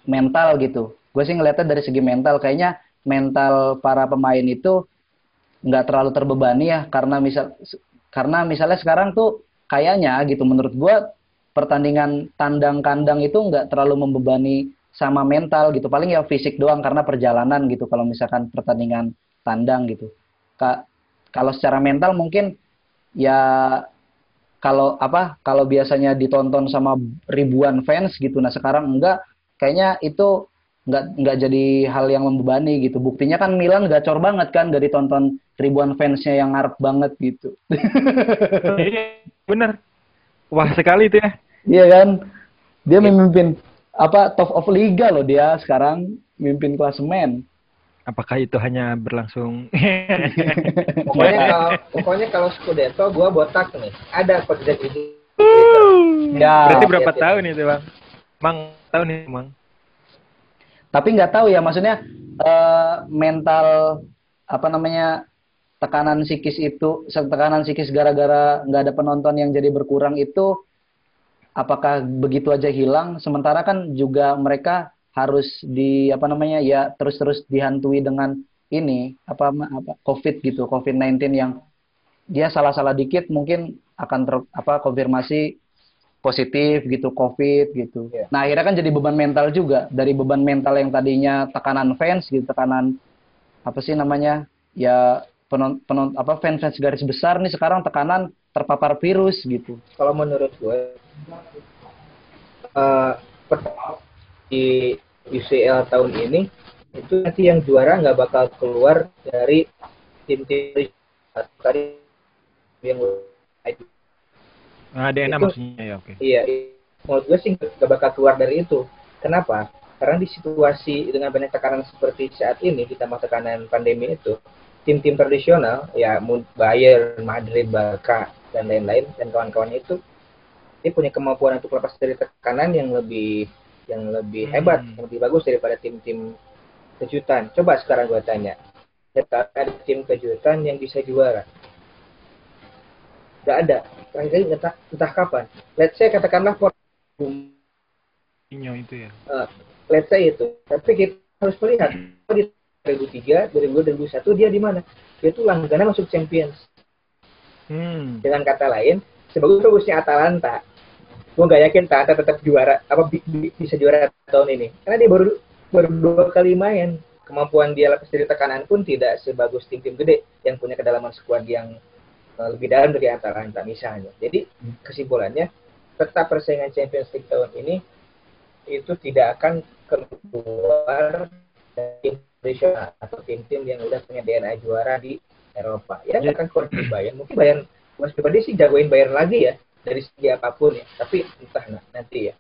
mental gitu. Gue sih ngelihatnya dari segi mental. Kayaknya mental para pemain itu nggak terlalu terbebani ya karena misal karena misalnya sekarang tuh kayaknya gitu menurut gua pertandingan tandang kandang itu nggak terlalu membebani sama mental gitu. Paling ya fisik doang karena perjalanan gitu kalau misalkan pertandingan tandang gitu Ka- kalau secara mental mungkin ya kalau apa kalau biasanya ditonton sama ribuan fans gitu. Nah sekarang enggak. Kayaknya itu nggak nggak jadi hal yang membebani gitu. Buktinya kan Milan gacor banget kan dari tonton ribuan fansnya yang ngarep banget gitu. Iya, bener. Wah sekali itu ya. iya kan? Dia memimpin apa top of liga loh dia sekarang. Mimpin klasemen. Apakah itu hanya berlangsung? Pokoknya kalau pokoknya kalau Scudetto gua botak nih. Ada tidak gitu. Ya. Berarti berapa iya. tahun itu bang? Mang tahun nih mang. Tapi nggak tahu ya maksudnya eh, mental apa namanya tekanan psikis itu tekanan psikis gara-gara nggak ada penonton yang jadi berkurang itu apakah begitu aja hilang sementara kan juga mereka harus di apa namanya ya terus-terus dihantui dengan ini apa apa COVID gitu COVID-19 yang dia salah-salah dikit mungkin akan ter, apa konfirmasi positif gitu COVID gitu. Iya. Nah akhirnya kan jadi beban mental juga dari beban mental yang tadinya tekanan fans gitu tekanan apa sih namanya ya penon, penon- apa fans fans garis besar nih sekarang tekanan terpapar virus gitu. Kalau menurut gue per- di UCL tahun ini itu nanti yang juara nggak bakal keluar dari tim-tim tadi yang Nah, DNA Itu- maksudnya ya oke. Iya, i- menurut gue sih gak bakal keluar dari itu. Kenapa? Karena di situasi dengan banyak tekanan seperti saat ini, ditambah tekanan pandemi itu, tim-tim tradisional, ya Bayern, Madrid, Barca, dan lain-lain, dan kawan-kawannya itu, dia punya kemampuan untuk lepas dari tekanan yang lebih yang lebih Hmm. hebat, yang lebih bagus daripada tim-tim kejutan. Coba sekarang gue tanya, ada tim kejutan yang bisa juara? Gak ada. Terakhir entah, entah kapan. Let's say katakanlah Inyo itu ya. eh, let's say itu. Tapi kita harus melihat oh, di 2003, 2002, 2001 dia di mana? Dia tuh langganan masuk Champions. Hmm. Dengan kata lain, sebagus-bagusnya Atalanta, gue nggak yakin Atalanta tetap juara apa bi- bi- bisa juara tahun ini. Karena dia baru baru dua kali main. Kemampuan dia lepas dari tekanan pun tidak sebagus tim-tim gede yang punya kedalaman skuad yang eh, lebih dalam dari Atalanta misalnya. Jadi kesimpulannya tetap persaingan Champions League tahun ini itu tidak akan keluar dari tradisional atau tim-tim yang udah punya DNA juara di Eropa. Ya Jadi- akan keluar Bayern. Mungkin Bayern, Mas pribadi sih jagoin Bayern lagi ya dari segi apa pun ya. Tapi entah nah, nanti ya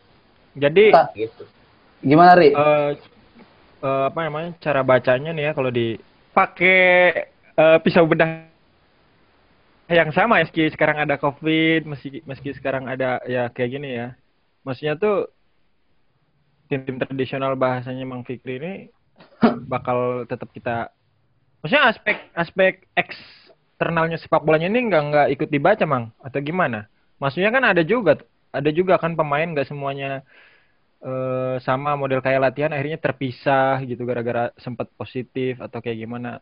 Jadi Pak. gitu. Gimana Ri? eh eh, apa namanya cara bacanya nih ya kalau dipakai eh, pisau bedah yang sama meski sekarang ada covid meski meski sekarang ada ya kayak gini ya maksudnya tuh tim-tim tradisional bahasanya Mang Fikri ini bakal tetap kita maksudnya aspek aspek eksternalnya sepak bolanya ini nggak nggak ikut dibaca Mang atau gimana maksudnya kan ada juga ada juga kan pemain nggak semuanya eh, sama model kayak latihan akhirnya terpisah gitu gara-gara sempat positif atau kayak gimana.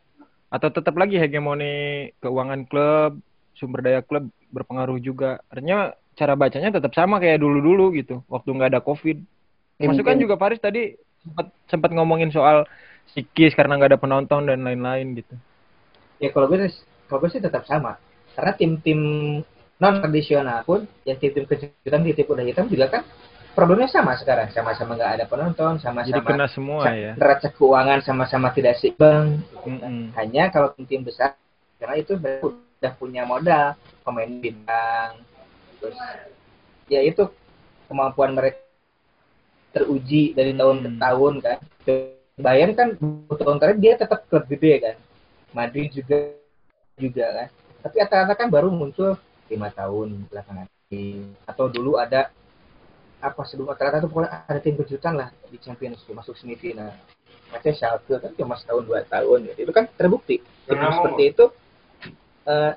Atau tetap lagi hegemoni keuangan klub sumber daya klub berpengaruh juga. Artinya cara bacanya tetap sama kayak dulu-dulu gitu waktu nggak ada covid. Ya, Masuk kan mungkin- juga Paris tadi sempat sempat ngomongin soal psikis karena nggak ada penonton dan lain-lain gitu. Ya kalau gue kalau gue sih tetap sama. Karena tim-tim non tradisional pun, ya tim-tim kejutan, tim-tim kuda hitam juga kan problemnya sama sekarang. Sama-sama nggak ada penonton, jadi sama-sama kena semua ya neraca keuangan sama-sama tidak seimbang. Mm-mm. Hanya kalau tim-tim besar, karena itu udah punya modal, pemain bintang, terus ya itu kemampuan mereka teruji dari tahun ke Hmm. tahun kan. Bayern kan tahun terakhir dia tetap klub gede kan. Madrid juga juga kan. Tapi Atalanta kan baru muncul lima tahun belakangan ini. Atau dulu ada apa sebelum Atalanta itu pokoknya ada tim kejutan lah di Champions League masuk semifinal. Macam Schalke kan cuma setahun dua tahun gitu. Itu kan terbukti. Tim seperti itu eh,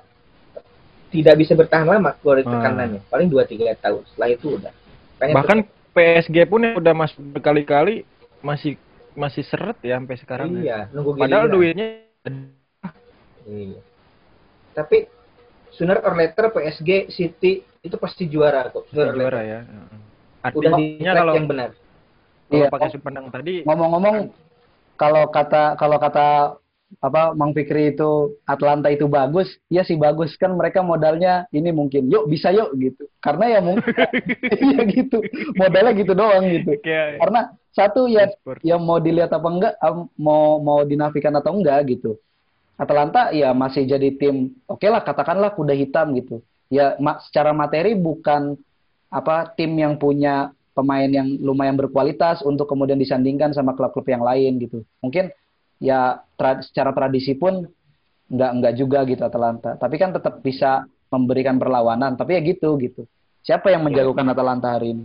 tidak bisa bertahan lama keluar dari Hmm. tekanannya. Paling dua tiga tahun. Setelah itu udah. Bahkan PSG pun yang udah masuk berkali-kali masih masih seret ya sampai sekarang ya. iya, nunggu padahal duitnya Iya. Tapi sooner or later PSG, City itu pasti juara kok. Sooner or juara later. ya Udah artinya track kalau yang benar. kalau Iya. pakai sudut pandang tadi Ngomong-ngomong kalau kata kalau kata apa Mang Fikri itu Atlanta itu bagus, ya sih bagus kan mereka modalnya ini mungkin yuk bisa yuk gitu. Karena ya mungkin iya gitu. Modalnya gitu doang gitu. kayak Karena satu ya e-sport. ya mau dilihat apa enggak, mau mau dinafikan atau enggak gitu. Atalanta ya masih jadi tim, oke lah katakanlah kuda hitam gitu. Ya ma- secara materi bukan apa tim yang punya pemain yang lumayan berkualitas untuk kemudian disandingkan sama klub-klub yang lain gitu. Mungkin ya tra- secara tradisi pun nggak nggak juga gitu Atalanta. Tapi kan tetap bisa memberikan perlawanan. Tapi ya gitu gitu. Siapa yang menjagokan Atalanta hari ini?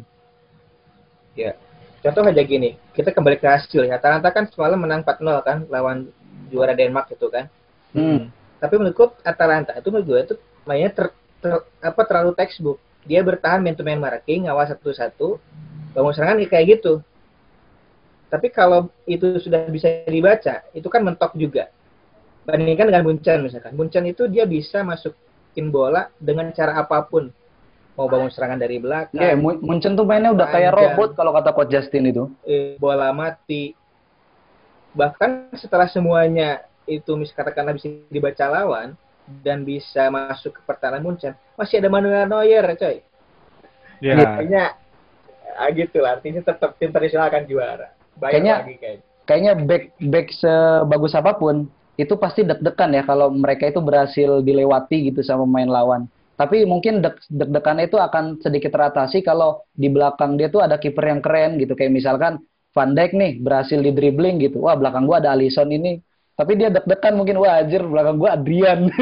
Ya. Contoh aja gini, kita kembali ke hasil ya. Atalanta kan semalam menang 4-0 kan lawan juara Denmark itu kan. Hmm. Tapi menurutku Atalanta itu menurut gue itu mainnya ter, ter- apa terlalu textbook. Dia bertahan man to man marking, ngawal satu-satu, bangun serangan ya kayak gitu. Tapi kalau itu sudah bisa dibaca, itu kan mentok juga. Bandingkan dengan Munchen misalkan. Munchen itu dia bisa masukin bola dengan cara apa pun. Mau bangun serangan dari belakang, Mu- Munchen tuh mainnya udah kayak robot kalau kata coach Justin itu. eh, bola mati. Bahkan setelah semuanya itu mis katakanlah bisa dibaca lawan dan bisa masuk ke pertahanan Munchen, masih ada Manuel Neuer, coy. Ya. Kayaknya ah, gitu lah, artinya tetap tim tradisional akan juara. Bayang Kayaknya- lagi kayaknya. Kayaknya back back sebagus apa pun itu pasti deg-degan ya kalau mereka itu berhasil dilewati gitu sama pemain lawan. Tapi mungkin deg- deg-degannya itu akan sedikit teratasi kalau di belakang dia tuh ada kiper yang keren gitu. Kayak misalkan Van Dijk nih berhasil di dribbling gitu. Wah, belakang gua ada Alisson ini. Tapi dia deg-degan mungkin wah anjir belakang gua Adrian.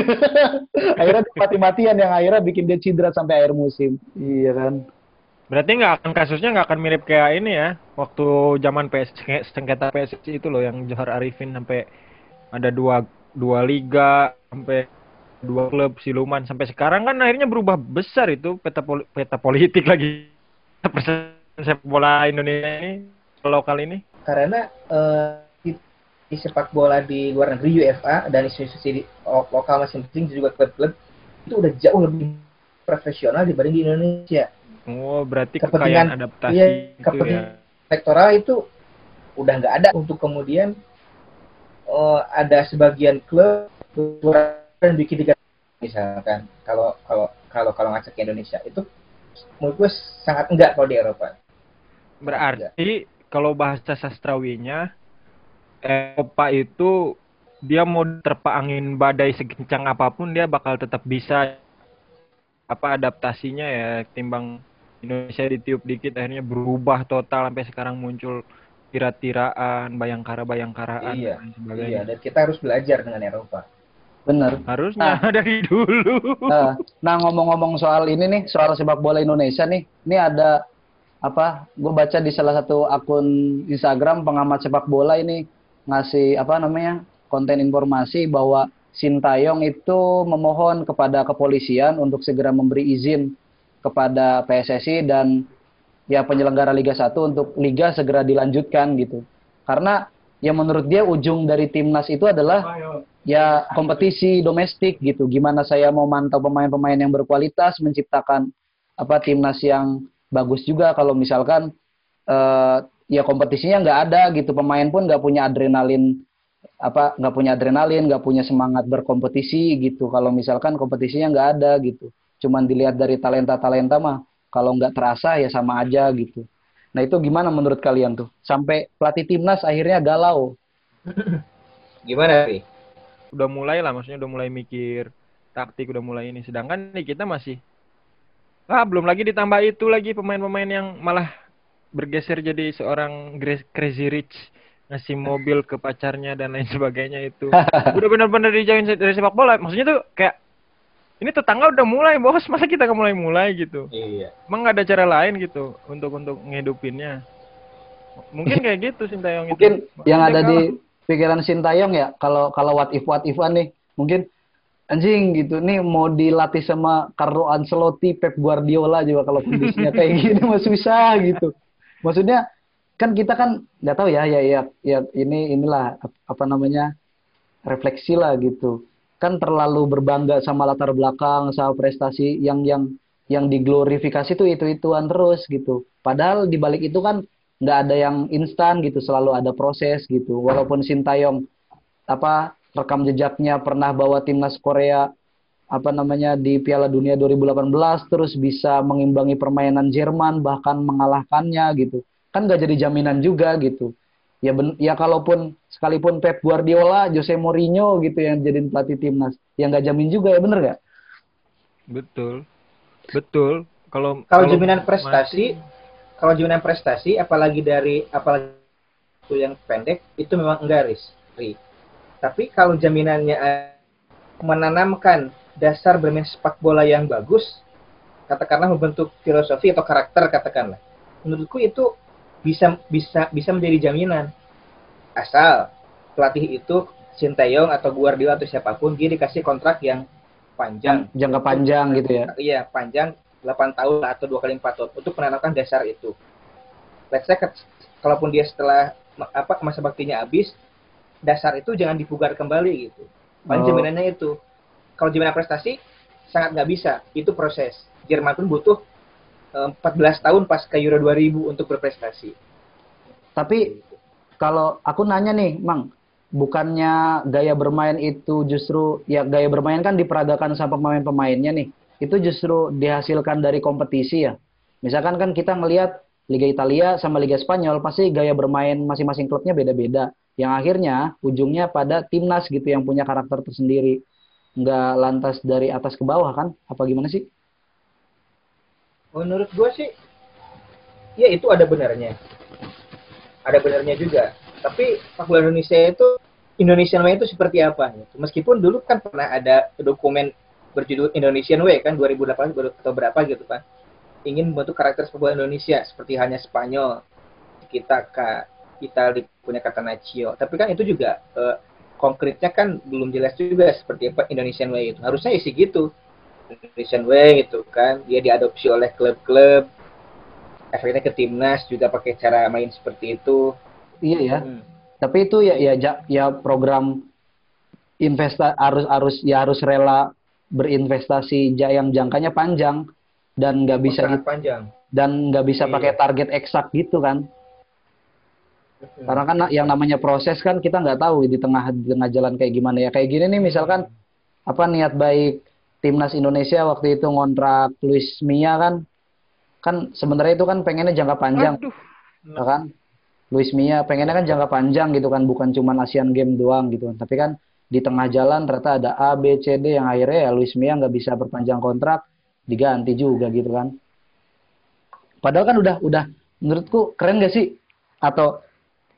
akhirnya mati-matian yang akhirnya bikin dia cedera sampai akhir musim. Iya kan? Berarti nggak akan kasusnya nggak akan mirip kayak ini ya, waktu zaman PS sengketa PSSI itu loh yang Johar Arifin sampai ada dua dua liga sampai dua klub siluman sampai sekarang kan akhirnya berubah besar itu peta poli- peta politik lagi persen sepak bola Indonesia ini lokal ini. Karena eh, di, sepak bola di luar negeri UEFA dan institusi lokal masing-masing juga klub-klub itu udah jauh lebih profesional dibanding di Indonesia. Oh, berarti Kepentingan- adaptasi iya, itu kepentingan- ya. sektoral itu udah nggak ada untuk kemudian eh, ada sebagian klub dan bikin liga misalkan kalau kalau kalau kalau ngacak ke Indonesia itu menurut gue sangat enggak kalau di Eropa. Berarti kalau bahasa sastrawinya Eropa itu dia mau terpa angin badai sekencang apa pun dia bakal tetap bisa apa adaptasinya ya timbang Indonesia ditiup dikit akhirnya berubah total sampai sekarang muncul tira-tiraan, bayangkara-bayangkaraan Iya, dan Iya, sebagainya. dan kita harus belajar dengan Eropa. Bener. Harusnya dari dulu. Nah, nah ngomong-ngomong soal ini nih, soal sepak bola Indonesia nih, ini ada apa? Gue baca di salah satu akun Instagram pengamat sepak bola ini ngasih apa namanya konten informasi bahwa Sintayong itu memohon kepada kepolisian untuk segera memberi izin kepada PSSI dan ya penyelenggara Liga 1 untuk liga segera dilanjutkan gitu. Karena ya menurut dia ujung dari timnas itu adalah ya kompetisi domestik gitu. Gimana saya mau mantau pemain-pemain yang berkualitas, menciptakan apa timnas yang bagus juga kalau misalkan eh, ya kompetisinya nggak ada gitu, pemain pun nggak punya adrenalin apa nggak punya adrenalin, nggak punya semangat berkompetisi gitu. Kalau misalkan kompetisinya nggak ada gitu, cuman dilihat dari talenta-talenta mah kalau nggak terasa ya sama aja gitu. Nah itu gimana menurut kalian tuh? Sampai pelatih timnas akhirnya galau. Gimana sih? udah mulai lah maksudnya udah mulai mikir taktik udah mulai ini sedangkan nih kita masih ah belum lagi ditambah itu lagi pemain-pemain yang malah bergeser jadi seorang crazy rich ngasih mobil ke pacarnya dan lain sebagainya itu. Udah benar-benar dijauhin dari sepak bola. Maksudnya tuh kayak ini tetangga udah mulai bos. Masa kita nggak mulai mulai gitu? Iya. emang nggak ada cara lain gitu untuk untuk ngehidupinnya mungkin kayak gitu Sintayong itu. Mungkin yang Maksudnya ada kalau- di pikiran Sintayong ya kalau kalau what if what ifan nih mungkin anjing gitu nih mau dilatih sama Carlo Ancelotti Pep Guardiola juga kalau kondisinya kayak gini mah susah gitu maksudnya kan kita kan nggak tahu ya ya ya ya ini inilah ap- apa namanya refleksi lah gitu. Kan terlalu berbangga sama latar belakang sama prestasi yang yang yang diglorifikasi tuh itu ituan terus gitu. Padahal di balik itu kan nggak ada yang instan gitu selalu ada proses gitu. Walaupun Sintayong apa rekam jejaknya pernah bawa timnas Korea apa namanya di Piala Dunia 2018 terus bisa mengimbangi permainan Jerman bahkan mengalahkannya gitu kan nggak jadi jaminan juga gitu ya ben, ya kalaupun sekalipun Pep Guardiola Jose Mourinho gitu yang jadi pelatih timnas ya nggak jamin juga ya bener nggak Betul. Betul. Kalau Kalau jaminan prestasi, kalau jaminan prestasi apalagi dari apalagi waktu yang pendek itu memang enggak ris Ri. tapi kalau jaminannya eh, menanamkan dasar bermain sepak bola yang bagus katakanlah membentuk filosofi atau karakter katakanlah menurutku itu bisa bisa bisa menjadi jaminan asal pelatih itu Sinteyong atau Guardiola atau siapa pun dia dikasih kontrak yang panjang Jangka panjang gitu ya. iya panjang 8 tahun atau dua kali empat tahun untuk menanamkan dasar itu. Let's say kalaupun dia setelah apa masa baktinya habis, dasar itu jangan dipugar kembali gitu. Paling Oh. jaminannya itu. Kalau jaminan prestasi sangat nggak bisa, itu proses. Jerman pun butuh eh, 14 tahun pas ke Euro 2000 untuk berprestasi. Tapi kalau aku nanya nih, Mang, bukannya gaya bermain itu justru ya gaya bermain kan diperagakan sama pemain-pemainnya nih. Itu justru dihasilkan dari kompetisi ya. Misalkan kan kita ngelihat Liga Italia sama Liga Spanyol pasti gaya bermain masing-masing klubnya beda-beda. Yang akhirnya ujungnya pada timnas gitu yang punya karakter tersendiri. Nggak lantas dari atas ke bawah kan? Apa gimana sih? Menurut gue sih, ya itu ada benarnya. Ada benarnya juga. Tapi sepak bola Indonesia itu, Indonesian Way itu seperti apa? Meskipun dulu kan pernah ada dokumen berjudul Indonesian Way kan 2008 baru- atau berapa gitu kan. Ingin membentuk karakter sepak bola Indonesia seperti hanya Spanyol, kita ka Itali punya kata Nacio. Tapi kan itu juga eh, konkretnya kan belum jelas juga seperti apa Indonesian Way itu. Harusnya isi gitu. Indonesian Way gitu kan. Dia diadopsi oleh klub-klub. Efeknya ke timnas juga pakai cara main seperti itu. Iya ya. Hmm. Tapi itu ya ya ya program investa harus harus ya harus rela berinvestasi yang jangkanya panjang dan nggak bisa panjang. dan nggak bisa Iya. pakai target eksak gitu kan. Hmm. Karena kan yang namanya proses kan kita nggak tahu di tengah di tengah jalan kayak gimana ya. Kayak gini nih misalkan apa niat baik timnas Indonesia waktu itu ngontrak Luis Mia kan kan sebenarnya itu kan pengennya jangka panjang Aduh. ya kan Luis Mia pengennya kan jangka panjang gitu kan bukan cuma Asian Game doang gitu kan tapi kan di tengah jalan ternyata ada A B C D yang akhirnya ya Luis Mia nggak bisa perpanjang kontrak diganti juga gitu kan padahal kan udah udah menurutku keren gak sih atau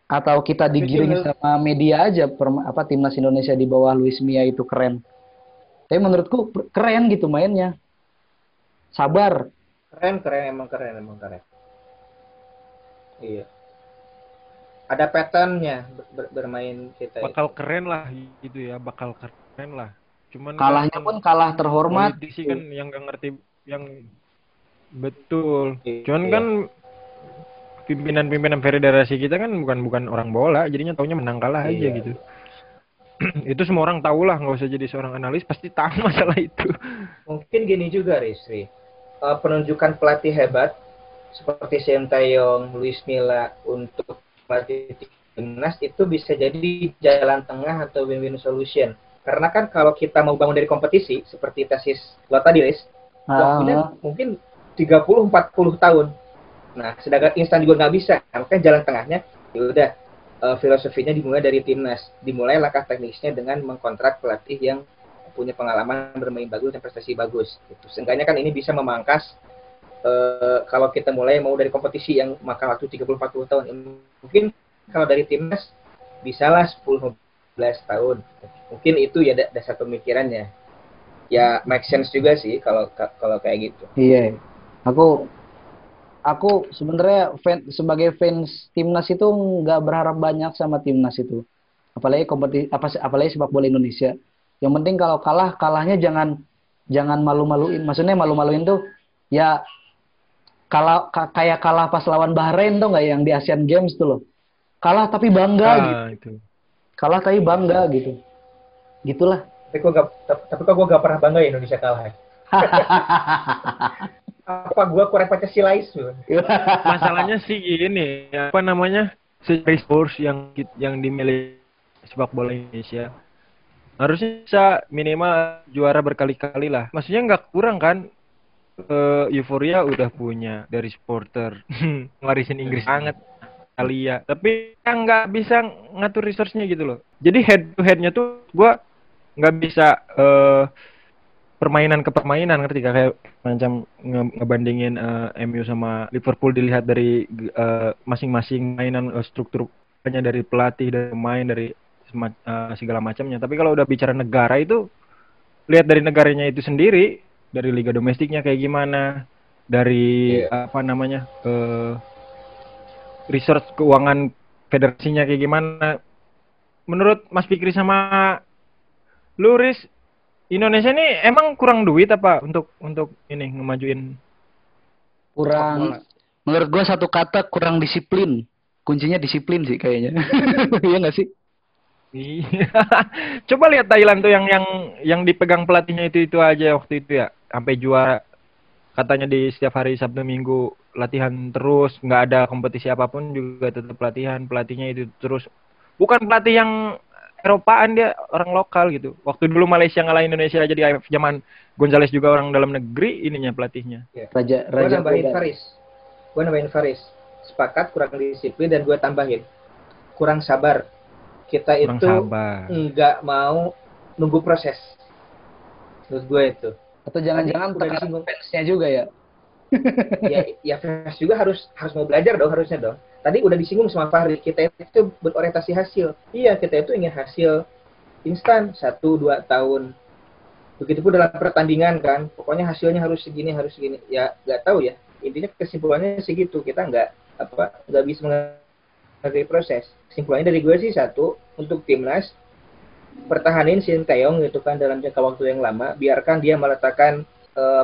atau kita digiring sama media aja per- apa timnas Indonesia di bawah Luis Mia itu keren tapi menurutku keren gitu mainnya sabar Keren, keren, emang keren, emang keren. Iya. Ada patternnya ber- ber- bermain kita. itu. Bakal keren lah gitu ya, bakal keren lah. Cuman kalahnya pun kalah terhormat politisi kan yang gak ngerti yang betul. Iya. Cuman kan pimpinan-pimpinan federasi kita kan bukan bukan orang bola, jadinya taunya menang kalah aja Iya. gitu. itu semua orang tahu lah, nggak usah jadi seorang analis pasti tahu masalah itu. Mungkin gini juga, Rizri. Eh, penunjukan pelatih hebat seperti Sintayong, Luis Milla untuk pelatih timnas itu bisa jadi jalan tengah atau win-win solution. Karena kan kalau kita mau bangun dari kompetisi seperti tesis lo tadi, Riz, Ah, waktunya mungkin 30-40 tahun. Nah, sedangkan instan juga nggak bisa. Nah, makanya jalan tengahnya, ya udah eh, filosofinya dimulai dari timnas. Dimulai langkah teknisnya dengan mengkontrak pelatih yang punya pengalaman bermain bagus dan prestasi bagus. Gitu. Seenggaknya kan ini bisa memangkas eh, kalau kita mulai mau dari kompetisi yang makan waktu 30-40 tahun. Mungkin kalau dari timnas bisalah 10-15 tahun. Mungkin itu ya da- dasar pemikirannya. Ya make sense juga sih kalau kalau kayak gitu. Iya, aku aku sebenarnya fan, sebagai fans timnas itu nggak berharap banyak sama timnas itu, apalagi kompetisi apa apalagi sepak bola Indonesia. Yang penting kalau kalah kalahnya jangan jangan malu-maluin. Maksudnya malu-maluin tuh ya kalah ka- kayak kalah pas lawan Bahrain tuh nggak yang di Asian Games tuh loh. Kalah tapi bangga gitu. Ah, itu. Kalah tapi bangga gitu. Gitulah. Tapi kok gak, tapi kok gue gak pernah bangga ya Indonesia kalah. Apa gue kurang Pancasilais tuh? Masalahnya sih gini, apa namanya? Series force yang yang dimiliki sepak bola Indonesia harusnya bisa minimal juara berkali-kali lah. Maksudnya nggak kurang kan? Eh, euforia udah punya dari supporter, ngarisin Inggris banget. Italia, tapi yang nggak bisa ngatur resource-nya gitu loh. Jadi head to head-nya tuh gua nggak bisa eh permainan ke permainan ngerti gak kayak macam nge- ngebandingin eh, MU sama Liverpool dilihat dari eh, masing-masing mainan eh, struktur hanya dari pelatih dari pemain dari eh, segala macamnya. Tapi kalau udah bicara negara itu lihat dari negaranya itu sendiri dari liga domestiknya kayak gimana dari Iya. apa namanya eh resource keuangan federasinya kayak gimana. Menurut Mas Fikri sama Luris Indonesia ini emang kurang duit apa untuk untuk ini ngemajuin Kurang menurut gua satu kata kurang disiplin. Kuncinya disiplin sih kayaknya. Iya nggak sih? Iya. Coba lihat Thailand tuh yang yang yang dipegang pelatihnya itu itu aja waktu itu ya sampai juara katanya di setiap hari Sabtu Minggu latihan terus nggak ada kompetisi apa pun juga tetap latihan pelatihnya itu terus bukan pelatih yang Eropaan dia orang lokal gitu waktu dulu Malaysia ngalahin Indonesia aja di AFF zaman Gonzales juga orang dalam negeri ininya pelatihnya Raja Gue Raja nambahin Kuda. Faris. Gue nambahin Faris. Sepakat kurang disiplin dan gue tambahin kurang sabar. Kita kurang itu sabar nggak mau nunggu proses. Menurut gue itu. Atau jangan-jangan tekanan disinggung. fansnya juga ya? ya, ya fans juga harus harus mau belajar dong harusnya dong. Tadi udah disinggung sama Fahri, kita itu berorientasi hasil. Iya, kita itu ingin hasil instan satu dua tahun. Begitupun dalam pertandingan kan, pokoknya hasilnya harus segini harus segini. Ya nggak tahu ya. Intinya kesimpulannya segitu. Kita nggak apa nggak bisa menghargai proses. Kesimpulannya dari gue sih satu untuk timnas pertahanin Sinteyong gitu kan dalam jangka waktu yang lama, biarkan dia meletakkan eh,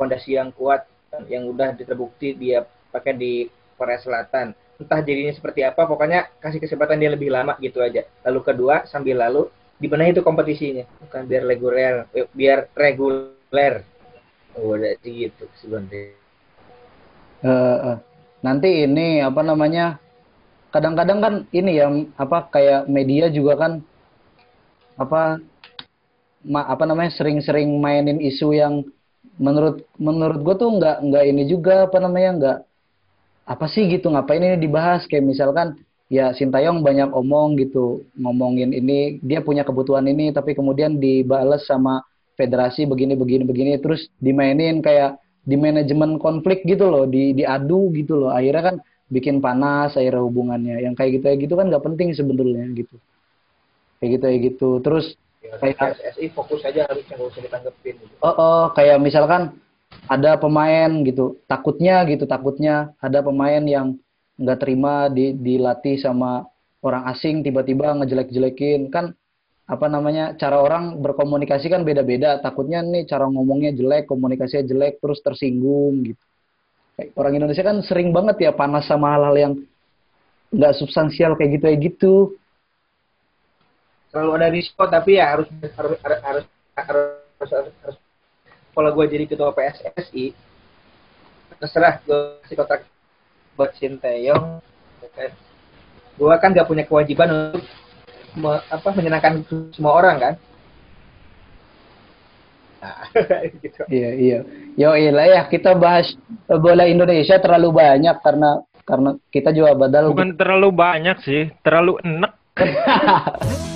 fondasi yang kuat yang udah terbukti dia pakai di Korea Selatan. Entah jadinya seperti apa, pokoknya kasih kesempatan dia lebih lama gitu aja. Lalu kedua, sambil lalu dibenahi itu kompetisinya, bukan biar reguler, eh, biar reguler. Oh, udah gitu sebenarnya. Eh, eh. nanti ini apa namanya? Kadang-kadang kan ini ya apa kayak media juga kan apa ma- apa namanya sering-sering mainin isu yang menurut menurut gue tuh nggak nggak ini juga apa namanya nggak apa sih gitu? Ngapain ini dibahas? Kayak misalkan ya Sintayong banyak omong gitu ngomongin ini dia punya kebutuhan ini tapi kemudian dibales sama federasi begini begini begini terus dimainin kayak di manajemen konflik gitu loh di diadu gitu loh. Akhirnya kan bikin panas akhirnya hubungannya. Yang kayak gitu kayak gitu kan nggak penting sebenarnya gitu. Kayak gitu kayak gitu. Terus Ya, Kayak- PSSI fokus aja harusnya nggak usah ditanggepin. Gitu. Oh, oh, kayak misalkan ada pemain gitu, takutnya gitu, takutnya ada pemain yang nggak terima di, dilatih sama orang asing tiba-tiba ngejelek-jelekin. Kan apa namanya cara orang berkomunikasi kan beda-beda. Takutnya nih cara ngomongnya jelek komunikasinya jelek terus tersinggung gitu. Orang Indonesia kan sering banget ya panas sama hal-hal yang nggak substansial kayak gitu kayak gitu. Selalu ada risiko tapi ya harus harus harus, harus, harus, harus kalau gue jadi ketua PSSI terserah gue kasih kontrak buat Sinteyong gue kan gak punya kewajiban untuk me- apa menyenangkan semua orang kan nah, gitu. Iya iya. Yo lah ya kita bahas bola Indonesia terlalu banyak karena karena kita juga badal bukan terlalu banyak sih terlalu enek Oh